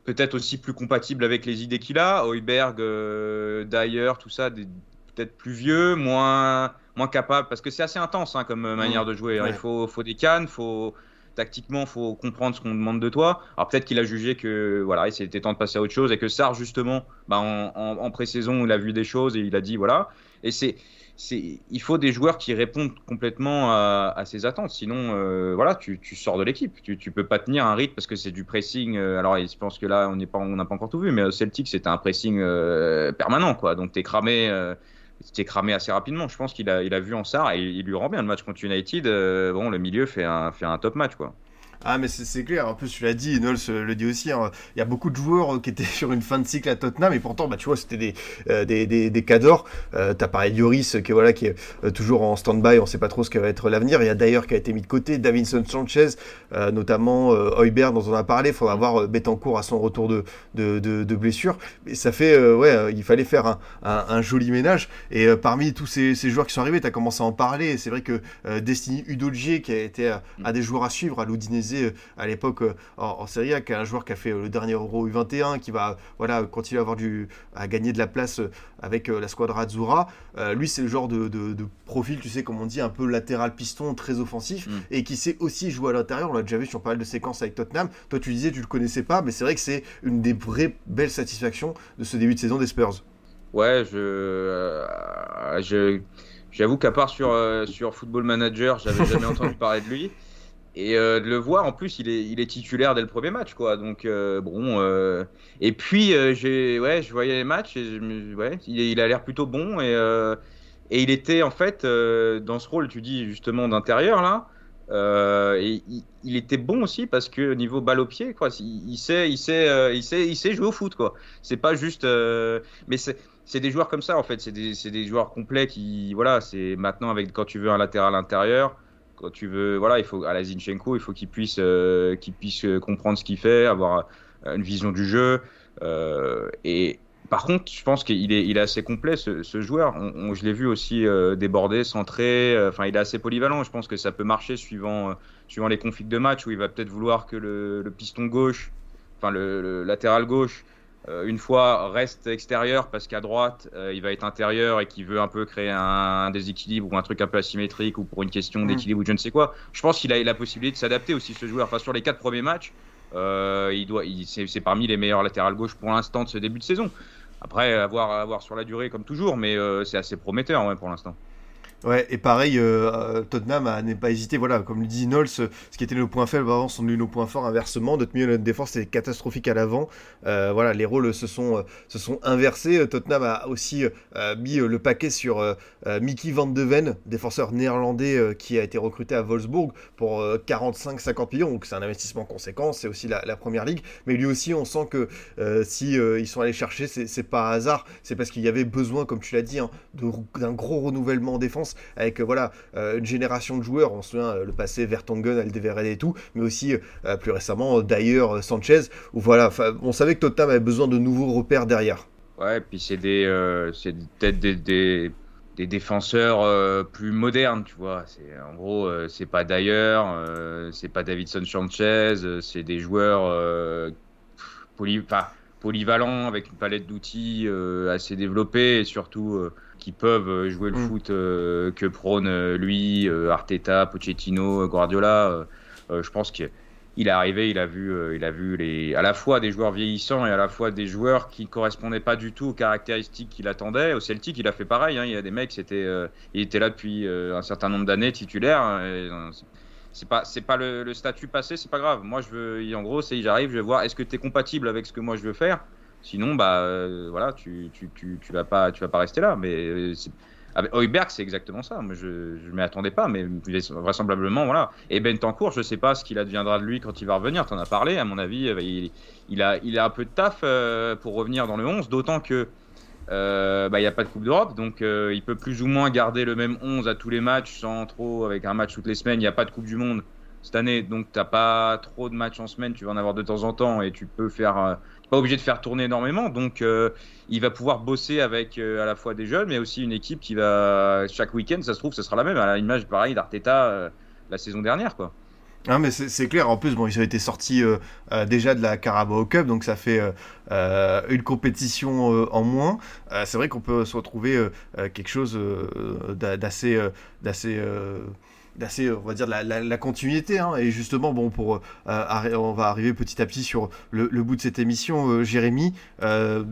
[SPEAKER 7] peut-être aussi plus compatible avec les idées qu'il a. Heuberg, euh, d'ailleurs, tout ça, peut-être plus vieux, moins, moins capable, parce que c'est assez intense hein, comme manière mmh. de jouer. Hein. Il faut, faut des cannes, faut tactiquement, faut comprendre ce qu'on demande de toi. Alors peut-être qu'il a jugé que voilà, c'était temps de passer à autre chose et que Sarr justement, bah, en, pré-saison, il a vu des choses et il a dit voilà. Et c'est il faut des joueurs qui répondent complètement à, ses attentes. Sinon, euh, voilà, tu, sors de l'équipe. Tu, tu peux pas tenir un rythme parce que c'est du pressing. Euh, alors, je pense que là, on n'est pas, on n'a pas encore tout vu, mais Celtic, c'était un pressing euh, permanent, quoi. Donc, t'es cramé c'était cramé assez rapidement. Je pense qu'il a, il a vu en et il lui rend bien le match contre United. Euh, bon, le milieu fait un, fait un top match, quoi.
[SPEAKER 6] Ah, mais c'est clair. En plus, tu l'as dit, Nols le dit aussi. Hein. Il y a beaucoup de joueurs qui étaient (laughs) sur une fin de cycle à Tottenham, et pourtant, bah, tu vois, c'était des, euh, des, des. Euh, T'as parlé Yoris, qui, voilà, qui est euh, toujours en stand-by. On sait pas trop ce que va être l'avenir. Il y a d'ailleurs qui a été mis de côté. Davinson Sanchez, euh, notamment Heuber, dont on a parlé. Il faudra voir Betancourt à son retour de, de, de, de blessure. Mais ça fait, ouais, il fallait faire un, un, un joli ménage. Et parmi tous ces, ces, joueurs qui sont arrivés, tu as commencé à en parler. C'est vrai que Destiny Udogie, qui a été un des joueurs à suivre à l'Udinese euh, à l'époque euh, en, Serie A, qui est un joueur qui a fait euh, le dernier Euro U21, qui va voilà, continuer à, avoir du, à gagner de la place avec la squadra Azzurra. lui, c'est le genre de, profil, tu sais, comme on dit, un peu latéral piston, très offensif, mm. et qui sait aussi jouer à l'intérieur. On l'a déjà vu sur pas mal de séquences avec Tottenham. Toi, tu disais, tu le connaissais pas, mais c'est vrai que c'est une des vraies belles satisfactions de ce début de saison des Spurs.
[SPEAKER 7] Ouais, je, je j'avoue qu'à part sur, sur Football Manager, j'avais jamais (laughs) entendu parler de lui. Et euh, de le voir, en plus, il est, titulaire dès le premier match, quoi. Donc, euh, bon. Euh... Et puis, ouais, je voyais les matchs il, a l'air plutôt bon. Et, il était, en fait, dans ce rôle, tu dis justement d'intérieur, là. Et il, était bon aussi parce que niveau balle au pied, quoi, il, sait, il sait, il sait, il sait jouer au foot, quoi. C'est pas juste, mais c'est, c'est des joueurs comme ça en fait. C'est des, c'est des joueurs complets qui, voilà, c'est maintenant avec quand tu veux un latéral intérieur, quand tu veux, voilà, il faut à la Zinchenko, il faut qu'il puisse, qu'il puisse comprendre ce qu'il fait, avoir une vision du jeu. et par contre, je pense qu'il est, il est assez complet ce, joueur. Je l'ai vu aussi euh, déborder, centrer. Euh, enfin, il est assez polyvalent. Je pense que ça peut marcher suivant, euh, suivant les configs de match où il va peut-être vouloir que le, piston gauche, enfin le latéral gauche, une fois reste extérieur parce qu'à droite il va être intérieur et qu'il veut un peu créer un, un, déséquilibre ou un truc un peu asymétrique ou pour une question mm. d'équilibre ou je ne sais quoi. Je pense qu'il a la possibilité de s'adapter aussi ce joueur. Enfin, sur les quatre premiers matchs, il doit, il, c'est parmi les meilleurs latérales gauche pour l'instant de ce début de saison. Après, à voir, à voir sur la durée comme toujours, mais euh, c'est assez prometteur ouais, pour l'instant.
[SPEAKER 6] Ouais, et pareil, euh, euh, Tottenham n'a pas hésité, voilà, comme le dit Knowles, ce qui était nos points faibles avant sont devenus nos points forts inversement. Notre milieu, notre défense c'était catastrophique à l'avant. Euh, voilà, les rôles se sont, se sont inversés. Tottenham a aussi mis le paquet sur Mickey Van de Ven, défenseur néerlandais qui a été recruté à Wolfsburg pour 45-50 millions, donc c'est un investissement conséquent, c'est aussi la, première ligue. Mais lui aussi, on sent que si ils sont allés chercher, c'est pas hasard, c'est parce qu'il y avait besoin, comme tu l'as dit, hein, d'un gros renouvellement en défense avec euh, voilà euh, une génération de joueurs. On se souvient euh, le passé Vertonghen, Alderweireld et tout, mais aussi plus récemment d'ailleurs Sanchez. Où voilà, on savait que Tottenham avait besoin de nouveaux repères derrière.
[SPEAKER 7] Ouais, puis c'est des, c'est peut-être des, des, des, défenseurs plus modernes, tu vois. C'est en gros, c'est pas d'ailleurs, c'est pas Davidson Sanchez, c'est des joueurs poly, polyvalents avec une palette d'outils assez développée et surtout qui peuvent euh, jouer le mm. foot euh, que prône euh, lui, Arteta, Pochettino, Guardiola. je pense qu'il est arrivé, il a vu, il a vu les, à la fois des joueurs vieillissants et à la fois des joueurs qui ne correspondaient pas du tout aux caractéristiques qu'il attendait. Au Celtic, il a fait pareil. Hein. il y a des mecs, c'était, il était là depuis un certain nombre d'années titulaire. Hein, c'est pas, c'est pas le, le, statut passé, c'est pas grave. Moi, je veux, en gros, c'est j'arrive, je vais voir, est-ce que tu es compatible avec ce que moi je veux faire? Sinon, bah euh, voilà, tu, tu, tu, vas pas, tu vas pas rester là. Mais euh, avec c'est exactement ça. Moi, je ne m'y attendais pas, mais vraisemblablement, voilà. Et je sais pas ce qu'il adviendra de lui quand il va revenir. Tu en as parlé, à mon avis, euh, il, a, un peu de taf pour revenir dans le 11, d'autant que bah, il n'y a pas de Coupe d'Europe, donc il peut plus ou moins garder le même 11 à tous les matchs sans trop, avec un match toutes les semaines. Il n'y a pas de Coupe du Monde cette année, donc tu n'as pas trop de matchs en semaine, tu vas en avoir de temps en temps et tu peux faire pas obligé de faire tourner énormément, donc euh, il va pouvoir bosser avec euh, à la fois des jeunes, mais aussi une équipe qui va chaque week-end, ça se trouve, ce sera la même, à l'image pareil d'Arteta euh, la saison dernière, quoi.
[SPEAKER 6] Ah mais c'est clair, en plus bon, ils ont été sortis déjà de la Carabao Cup, donc ça fait une compétition en moins. c'est vrai qu'on peut se retrouver quelque chose d'assez d'assez, on va dire, la, la, continuité. Hein. et justement, bon, pour, euh, on va arriver petit à petit sur le, bout de cette émission, euh, Jérémy. Euh,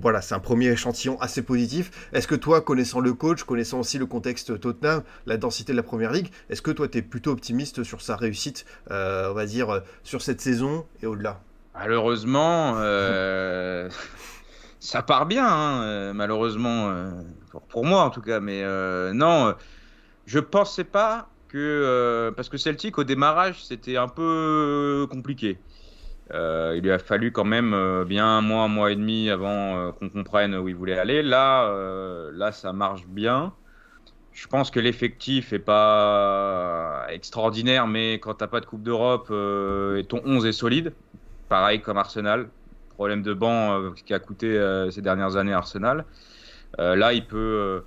[SPEAKER 6] voilà, c'est un premier échantillon assez positif. Est-ce que toi, connaissant le coach, connaissant aussi le contexte Tottenham, la densité de la première ligue, est-ce que toi, tu es plutôt optimiste sur sa réussite, on va dire, sur cette saison et au-delà?
[SPEAKER 7] Malheureusement, (laughs) ça part bien, hein, malheureusement, pour, moi en tout cas, mais non je pensais pas que. Euh, parce que Celtic, au démarrage, c'était un peu compliqué. Euh, il lui a fallu quand même euh, bien un mois, un mois et demi avant qu'on comprenne où il voulait aller. Là, là, ça marche bien. Je pense que l'effectif est pas extraordinaire, mais quand t'as pas de Coupe d'Europe et ton 11 est solide, pareil comme Arsenal, problème de banc qui a coûté ces dernières années Arsenal. là, il peut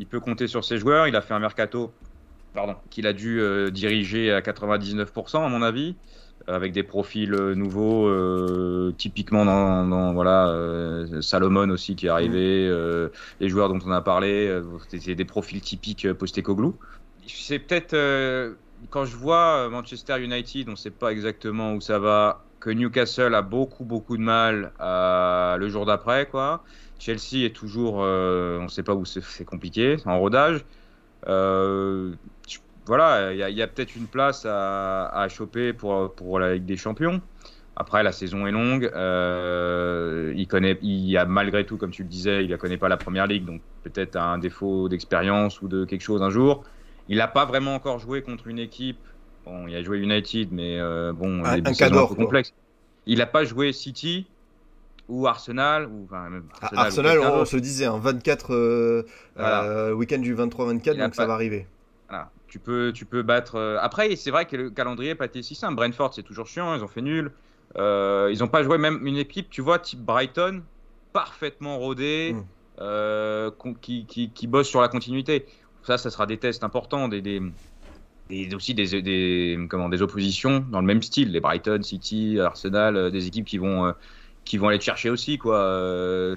[SPEAKER 7] il peut compter sur ses joueurs. Il a fait un mercato pardon, qu'il a dû euh, diriger à 99% à mon avis, avec des profils euh, nouveaux, euh, typiquement dans, voilà Salomon aussi qui est arrivé, mm. les joueurs dont on a parlé, c'est des profils typiques Postecoglou. C'est peut-être quand je vois Manchester United, on ne sait pas exactement où ça va, que Newcastle a beaucoup beaucoup de mal à, le jour d'après quoi. Chelsea est toujours, euh, on ne sait pas où c'est compliqué, en rodage. Euh, voilà, il y a, peut-être une place à, à, choper pour, pour la Ligue des Champions. Après, la saison est longue. Euh, il connaît, il a malgré tout, comme tu le disais, il ne connaît pas la première ligue, donc peut-être un défaut d'expérience ou de quelque chose un jour. il n'a pas vraiment encore joué contre une équipe. Bon, il a joué United, mais euh, bon,
[SPEAKER 6] Un-
[SPEAKER 7] peu
[SPEAKER 6] quoi.
[SPEAKER 7] complexes. Il n'a pas joué City ou Arsenal ou enfin, même
[SPEAKER 6] Ah,
[SPEAKER 7] Arsenal, ou
[SPEAKER 6] on, se disait, un 24 euh,
[SPEAKER 7] Voilà.
[SPEAKER 6] euh, week-end du 23-24,
[SPEAKER 7] Il a
[SPEAKER 6] donc ça
[SPEAKER 7] pas-
[SPEAKER 6] va arriver.
[SPEAKER 7] Voilà. Tu peux, tu peux battre. euh, Après, c'est vrai que le calendrier n'a pas été si simple. Brentford, c'est toujours chiant. Ils ont fait nul. Euh, ils n'ont pas joué même une équipe, tu vois, type Brighton, parfaitement rodé,
[SPEAKER 6] Mm.
[SPEAKER 7] euh, con- qui, qui, qui bosse sur la continuité. Ça, ça sera des tests importants, des, des, des- aussi des, des, comment, des oppositions dans le même style. Les Brighton, City, Arsenal, des équipes qui vont, qui vont aller te chercher aussi. quoi. Euh,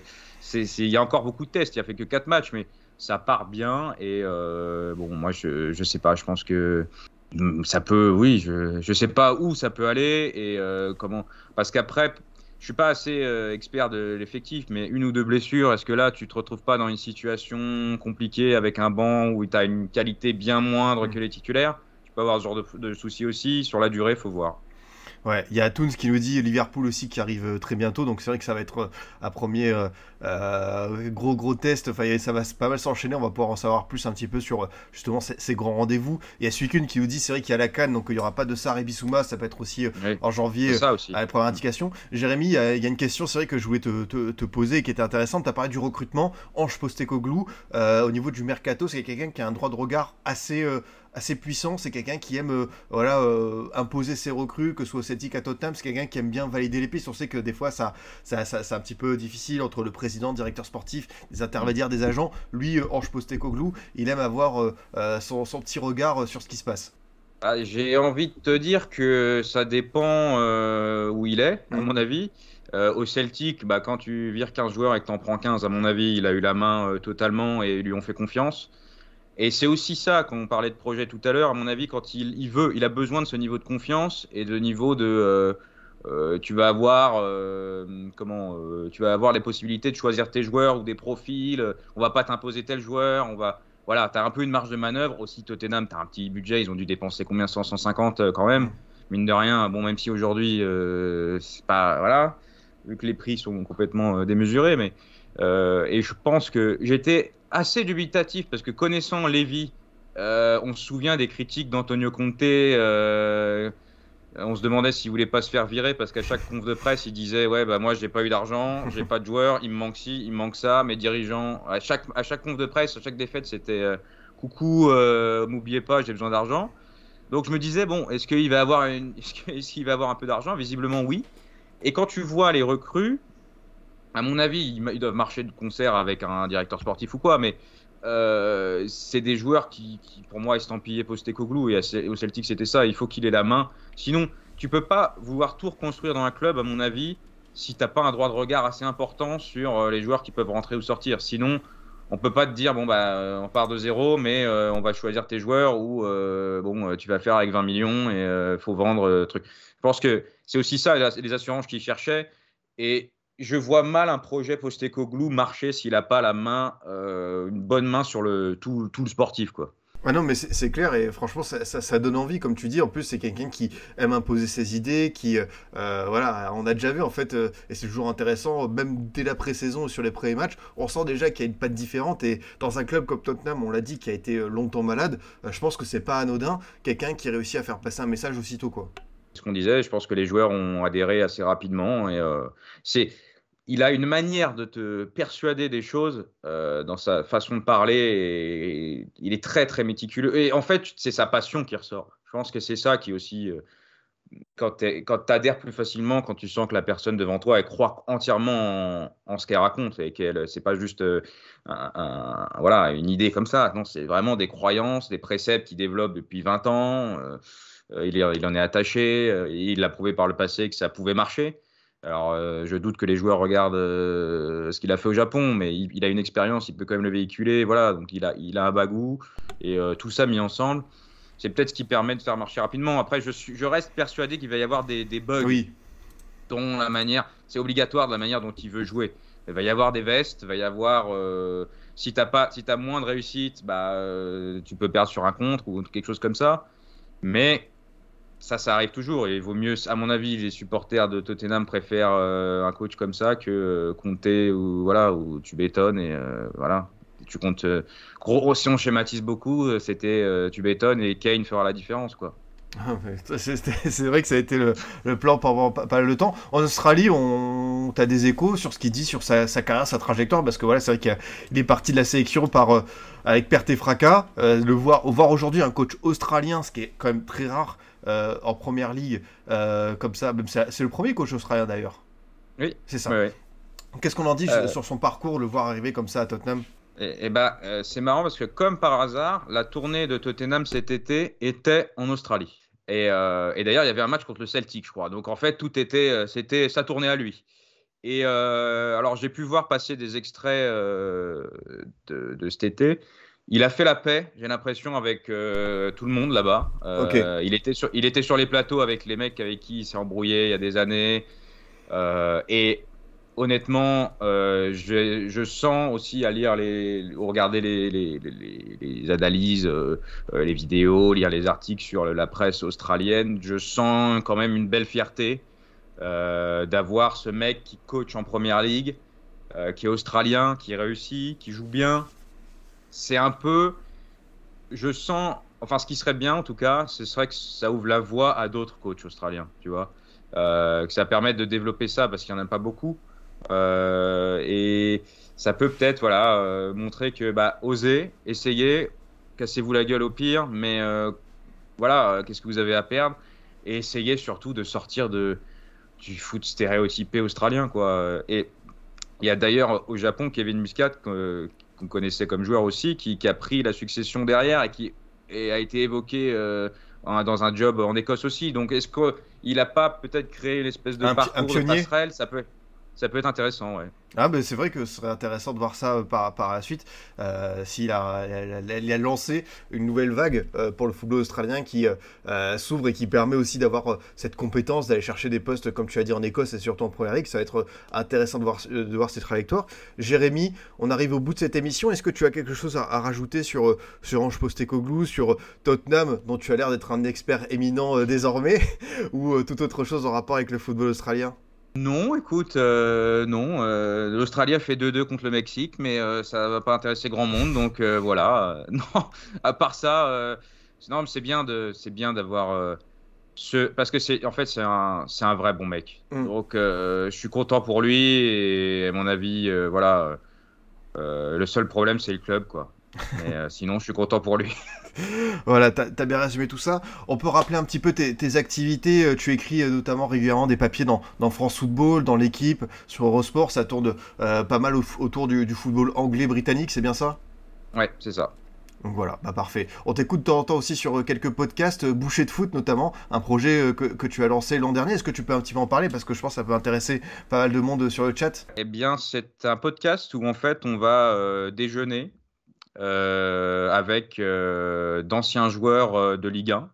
[SPEAKER 7] Il y a encore beaucoup de tests. Il n'y a fait que 4 matchs, mais ça part bien. Et euh, bon, moi, je, sais pas. Je pense que mm, ça peut, oui, je, sais pas où ça peut aller et euh, comment. Parce qu'après, je suis pas assez expert de l'effectif, mais une ou deux blessures, est-ce que là, tu te retrouves pas dans une situation compliquée avec un banc où tu as une qualité bien moindre que les titulaires? Tu peux avoir ce genre de, de soucis aussi. Sur la durée, faut voir.
[SPEAKER 6] Ouais, il y a Toons qui nous dit Liverpool aussi qui arrive euh, très bientôt, donc c'est vrai que ça va être euh, un premier euh, gros gros test. Enfin, ça va pas mal s'enchaîner. On va pouvoir en savoir plus un petit peu sur justement ces, ces grands rendez-vous. Il y a Suikun qui nous dit c'est vrai qu'il y a la Cannes, donc il y aura pas de Sarr et Bissouma. Ça peut être aussi
[SPEAKER 7] Oui,
[SPEAKER 6] en janvier.
[SPEAKER 7] c'est ça aussi.
[SPEAKER 6] À la première indication. Jérémy, il y, a il y a une question, c'est vrai que je voulais te, te- te poser et qui était intéressante. Tu as parlé du recrutement. Ange Postecoglou, euh, au niveau du mercato, c'est quelqu'un qui a un droit de regard assez, euh, assez puissant. C'est quelqu'un qui aime euh, voilà, euh, imposer ses recrues, que ce soit au Celtic à Tottenham. C'est quelqu'un qui aime bien valider les pistes. On sait que des fois, ça, ça, ça- c'est un petit peu difficile entre le président, le directeur sportif, des intermédiaires, des agents. Lui, euh, Ange Postecoglou, il aime avoir son, son petit regard sur ce qui se passe.
[SPEAKER 7] Ah, J'ai envie de te dire que ça dépend où il est, à
[SPEAKER 6] Mm.
[SPEAKER 7] mon avis. Euh, au Celtic, bah, quand tu vires 15 joueurs et que tu en prends 15, à mon avis, il a eu la main euh, totalement et ils lui ont fait confiance. Et c'est aussi ça, quand on parlait de projet tout à l'heure, à mon avis, quand il, veut, il a besoin de ce niveau de confiance et de niveau de. euh, euh, tu vas avoir euh, comment tu vas avoir les possibilités de choisir tes joueurs ou des profils. On va pas t'imposer tel joueur. On va voilà, tu as un peu une marge de manœuvre. Aussi, Tottenham, tu as un petit budget. Ils ont dû dépenser combien 100, 150 euh, quand même. Mine de rien, bon, même si aujourd'hui, c'est pas. Voilà, vu que les prix sont complètement démesurés. Mais, et je pense que j'étais assez dubitatif parce que connaissant Lévy, euh, on se souvient des critiques d'Antonio Conte. euh, on se demandait s'il voulait pas se faire virer parce qu'à chaque conf de presse, il disait ouais bah moi j'ai pas eu d'argent, j'ai pas de joueurs, il me manque ci, il me manque ça. Mes dirigeants à chaque à chaque conf de presse, à chaque défaite, c'était euh, coucou, m'oubliez pas, j'ai besoin d'argent. Donc je me disais bon, est-ce qu'il va (laughs) est-ce qu'il va avoir un peu d'argent? Visiblement oui. Et quand tu vois les recrues, à mon avis, ils, doivent marcher de concert avec un directeur sportif ou quoi, mais euh, c'est des joueurs qui, qui, pour moi, estampillés Postecoglou et au Celtic, c'était ça. Il faut qu'il ait la main. Sinon, tu peux pas vouloir tout reconstruire dans un club, à mon avis, si t'as pas un droit de regard assez important sur euh, les joueurs qui peuvent rentrer ou sortir. Sinon, on peut pas te dire bon bah euh, on part de zéro, mais euh, on va choisir tes joueurs ou euh, bon euh, tu vas faire avec 20 millions et faut vendre truc. Je pense que c'est aussi ça les assurances qu'ils cherchaient et je vois mal un projet Postecoglou marcher s'il a pas la main, euh, une bonne main sur tout, le sportif quoi.
[SPEAKER 6] Ah non, mais c'est clair et franchement, ça, donne envie, comme tu dis. En plus, c'est quelqu'un qui aime imposer ses idées, qui, euh, euh, voilà, on a déjà vu en fait, et c'est toujours intéressant, même dès la pré-saison sur les premiers matchs, on sent déjà qu'il y a une patte différente. Et dans un club comme Tottenham, on l'a dit, qui a été longtemps malade, je pense que c'est pas anodin, quelqu'un qui réussit à faire passer un message aussitôt, quoi.
[SPEAKER 7] Ce qu'on disait, je pense que les joueurs ont adhéré assez rapidement. Et euh, il a une manière de te persuader des choses euh, dans sa façon de parler. Et, il est très très méticuleux. Et en fait, c'est sa passion qui ressort. Je pense que c'est ça qui aussi, euh, quand tu adhères plus facilement, quand tu sens que la personne devant toi elle croit entièrement en, ce qu'elle raconte et qu'elle, c'est pas juste une idée comme ça. Non, c'est vraiment des croyances, des préceptes qu'il développe depuis 20 ans. Il, est- il en est attaché, euh, il l'a prouvé par le passé que ça pouvait marcher. Alors, euh, je doute que les joueurs regardent euh, ce qu'il a fait au Japon, mais il, il a une expérience, il peut quand même le véhiculer. Voilà, donc il a, il a un bagou, et euh, tout ça mis ensemble, c'est peut-être ce qui permet de faire marcher rapidement. Après, je, suis, je reste persuadé qu'il va y avoir des, des bugs
[SPEAKER 6] Oui,
[SPEAKER 7] dont la manière, c'est obligatoire de la manière dont il veut jouer. Il va y avoir des vestes, il va y avoir, euh, si t'as pas, si t'as moins de réussite, bah, euh, tu peux perdre sur un contre ou quelque chose comme ça. Mais ça, ça arrive toujours. Et il vaut mieux, à mon avis, les supporters de Tottenham préfèrent euh, un coach comme ça que euh, Conte ou voilà où tu bétonnes et euh, voilà. tu comptes gros, si on schématise beaucoup, c'était tu bétonnes et Kane fera la différence, quoi.
[SPEAKER 6] Ah, c'est vrai que ça a été le, plan pendant pas, mal de temps. En Australie, on, as des échos sur ce qu'il dit sur sa, carrière, sa trajectoire, parce que voilà, c'est vrai qu'il est parti de la sélection par, euh, avec perte et fracas. Euh, le voir, voir aujourd'hui un coach australien, ce qui est quand même très rare euh, en première ligue, comme ça, c'est le premier coach australien d'ailleurs.
[SPEAKER 7] Oui,
[SPEAKER 6] c'est ça. Qu'est-ce qu'on en dit sur son parcours, le voir arriver comme ça à Tottenham?
[SPEAKER 7] Et, bah, c'est marrant parce que comme par hasard, la tournée de Tottenham cet été était en Australie. Euh, et, d'ailleurs, il y avait un match contre le Celtic, je crois. Donc en fait, tout était, euh, c'était, ça tournait à lui. Et euh, alors, j'ai pu voir passer des extraits de, cet été. Il a fait la paix, j'ai l'impression, avec tout le monde là-bas. il, était sur, il était sur les plateaux avec les mecs avec qui il s'est embrouillé il y a des années. et honnêtement, euh, je, sens aussi à lire les, regarder les, les, analyses, euh, euh, les vidéos, lire les articles sur la presse australienne, je sens quand même une belle fierté d'avoir ce mec qui coach en première ligue, qui est australien, qui réussit, qui joue bien. C'est un peu, je sens, enfin ce qui serait bien en tout cas, ce serait que ça ouvre la voie à d'autres coachs australiens, tu vois, que ça permette de développer ça parce qu'il n'y en a pas beaucoup. Euh, et ça peut peut-être voilà, euh, montrer que bah, osez, essayez, cassez-vous la gueule au pire, mais euh, voilà, qu'est-ce que vous avez à perdre? Et essayez surtout de sortir de, du foot stéréotypé australien. Quoi. Et il y a d'ailleurs au Japon Kevin Muscat, qu'on connaissait comme joueur aussi, qui, qui, a pris la succession derrière et qui a été évoqué dans un job en Écosse aussi. Donc est-ce qu'il n'a pas peut-être créé une espèce de parcours de passerelle? Ça peut, ça peut être intéressant, ouais.
[SPEAKER 6] Ah, ben c'est vrai que ce serait intéressant de voir ça euh, par, par la suite. Euh, S'il a, lancé une nouvelle vague euh, pour le football australien qui euh, s'ouvre et qui permet aussi d'avoir cette compétence d'aller chercher des postes, comme tu as dit, en Écosse et surtout en Première Ligue. Ça va être intéressant de voir, de voir ces trajectoires. Jérémy, on arrive au bout de cette émission. Est-ce que tu as quelque chose à, rajouter sur, sur Ange Postecoglou, sur Tottenham, dont tu as l'air d'être un expert éminent désormais, (laughs) ou toute autre chose en rapport avec le football australien?
[SPEAKER 7] Non, écoute, euh, non. Euh, L'Australie a fait 2-2 contre le Mexique, mais euh, ça va pas intéresser grand monde. Donc voilà. (laughs) non, à part ça, non, c'est bien de, c'est bien d'avoir ce, parce que c'est, en fait, c'est un, c'est un vrai bon mec. Mm. Donc je suis content pour lui et à mon avis, voilà. le seul problème, c'est le club, quoi. Mais sinon, je suis content pour lui. (laughs)
[SPEAKER 6] voilà, t'as as bien résumé tout ça. On peut rappeler un petit peu tes, activités. Euh, tu écris euh, notamment régulièrement des papiers dans, France Football, dans l'équipe, sur Eurosport. Ça tourne euh, pas mal autour du, football anglais-britannique, c'est bien ça?
[SPEAKER 7] Ouais, c'est ça.
[SPEAKER 6] Donc voilà, bah parfait. On t'écoute de temps en temps aussi sur quelques podcasts, Boucher de foot notamment, un projet que, tu as lancé l'an dernier. Est-ce que tu peux un petit peu en parler? Parce que je pense que ça peut intéresser pas mal de monde sur le chat.
[SPEAKER 7] Eh bien, c'est un podcast où en fait on va déjeuner euh, avec euh, d'anciens joueurs euh, de Ligue 1.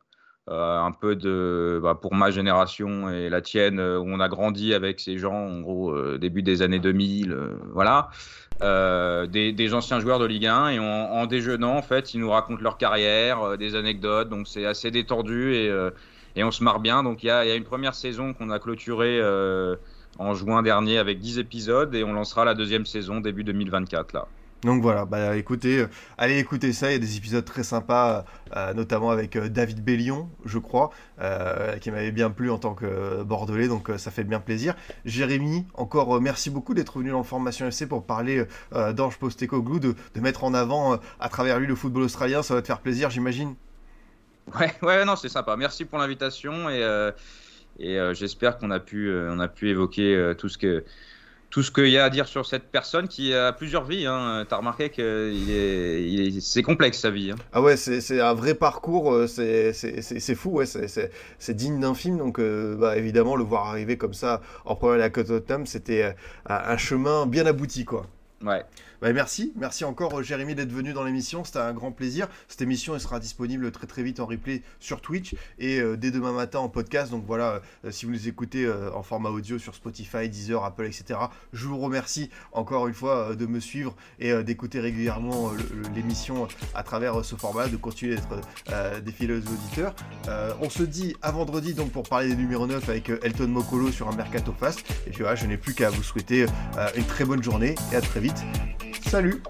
[SPEAKER 7] un peu de, bah, pour ma génération et la tienne, où on a grandi avec ces gens, en gros, début des années 2000, voilà. Des, anciens joueurs de Ligue 1 et en déjeunant en fait ils nous racontent leur carrière, des anecdotes donc c'est assez détendu et, et, on se marre bien donc il y a, une première saison qu'on a clôturée en juin dernier avec 10 épisodes et on lancera la deuxième saison début 2024 là.
[SPEAKER 6] Donc voilà, bah écoutez, euh, allez écouter ça, il y a des épisodes très sympas, euh, notamment avec euh, David Bellion, je crois, qui m'avait bien plu en tant que Bordelais, donc ça fait bien plaisir. Jérémy, encore merci beaucoup d'être venu dans Formation FC pour parler d'Ange Postecoglou, de, de mettre en avant à travers lui le football australien, ça va te faire plaisir j'imagine
[SPEAKER 7] Ouais, ouais, non, c'est sympa, merci pour l'invitation et, et j'espère qu'on a, a pu évoquer tout ce que tout ce qu'il y a à dire sur cette personne qui a plusieurs vies. Hein. Tu as remarqué que c'est complexe sa vie. Hein.
[SPEAKER 6] Ah ouais, c'est un vrai parcours, euh, c'est fou, ouais, c'est digne d'un film. Donc euh, bah, évidemment, le voir arriver comme ça en première à Tottenham, c'était euh, un chemin bien abouti. quoi.
[SPEAKER 7] Ouais.
[SPEAKER 6] Bah, merci, merci encore Jérémy d'être venu dans l'émission, c'était un grand plaisir. Cette émission sera disponible très très vite en replay sur Twitch et euh, dès demain matin en podcast. Donc voilà, euh, si vous nous écoutez euh, en format audio sur Spotify, Deezer, Apple, etc. Je vous remercie encore une fois de me suivre et d'écouter régulièrement l'émission à travers ce format, de continuer d'être des fidèles auditeurs. on se dit à vendredi donc pour parler des numéros 9 avec Elton Mokolo sur un mercato fast. Et puis voilà, je n'ai plus qu'à vous souhaiter une très bonne journée et à très vite. Salut.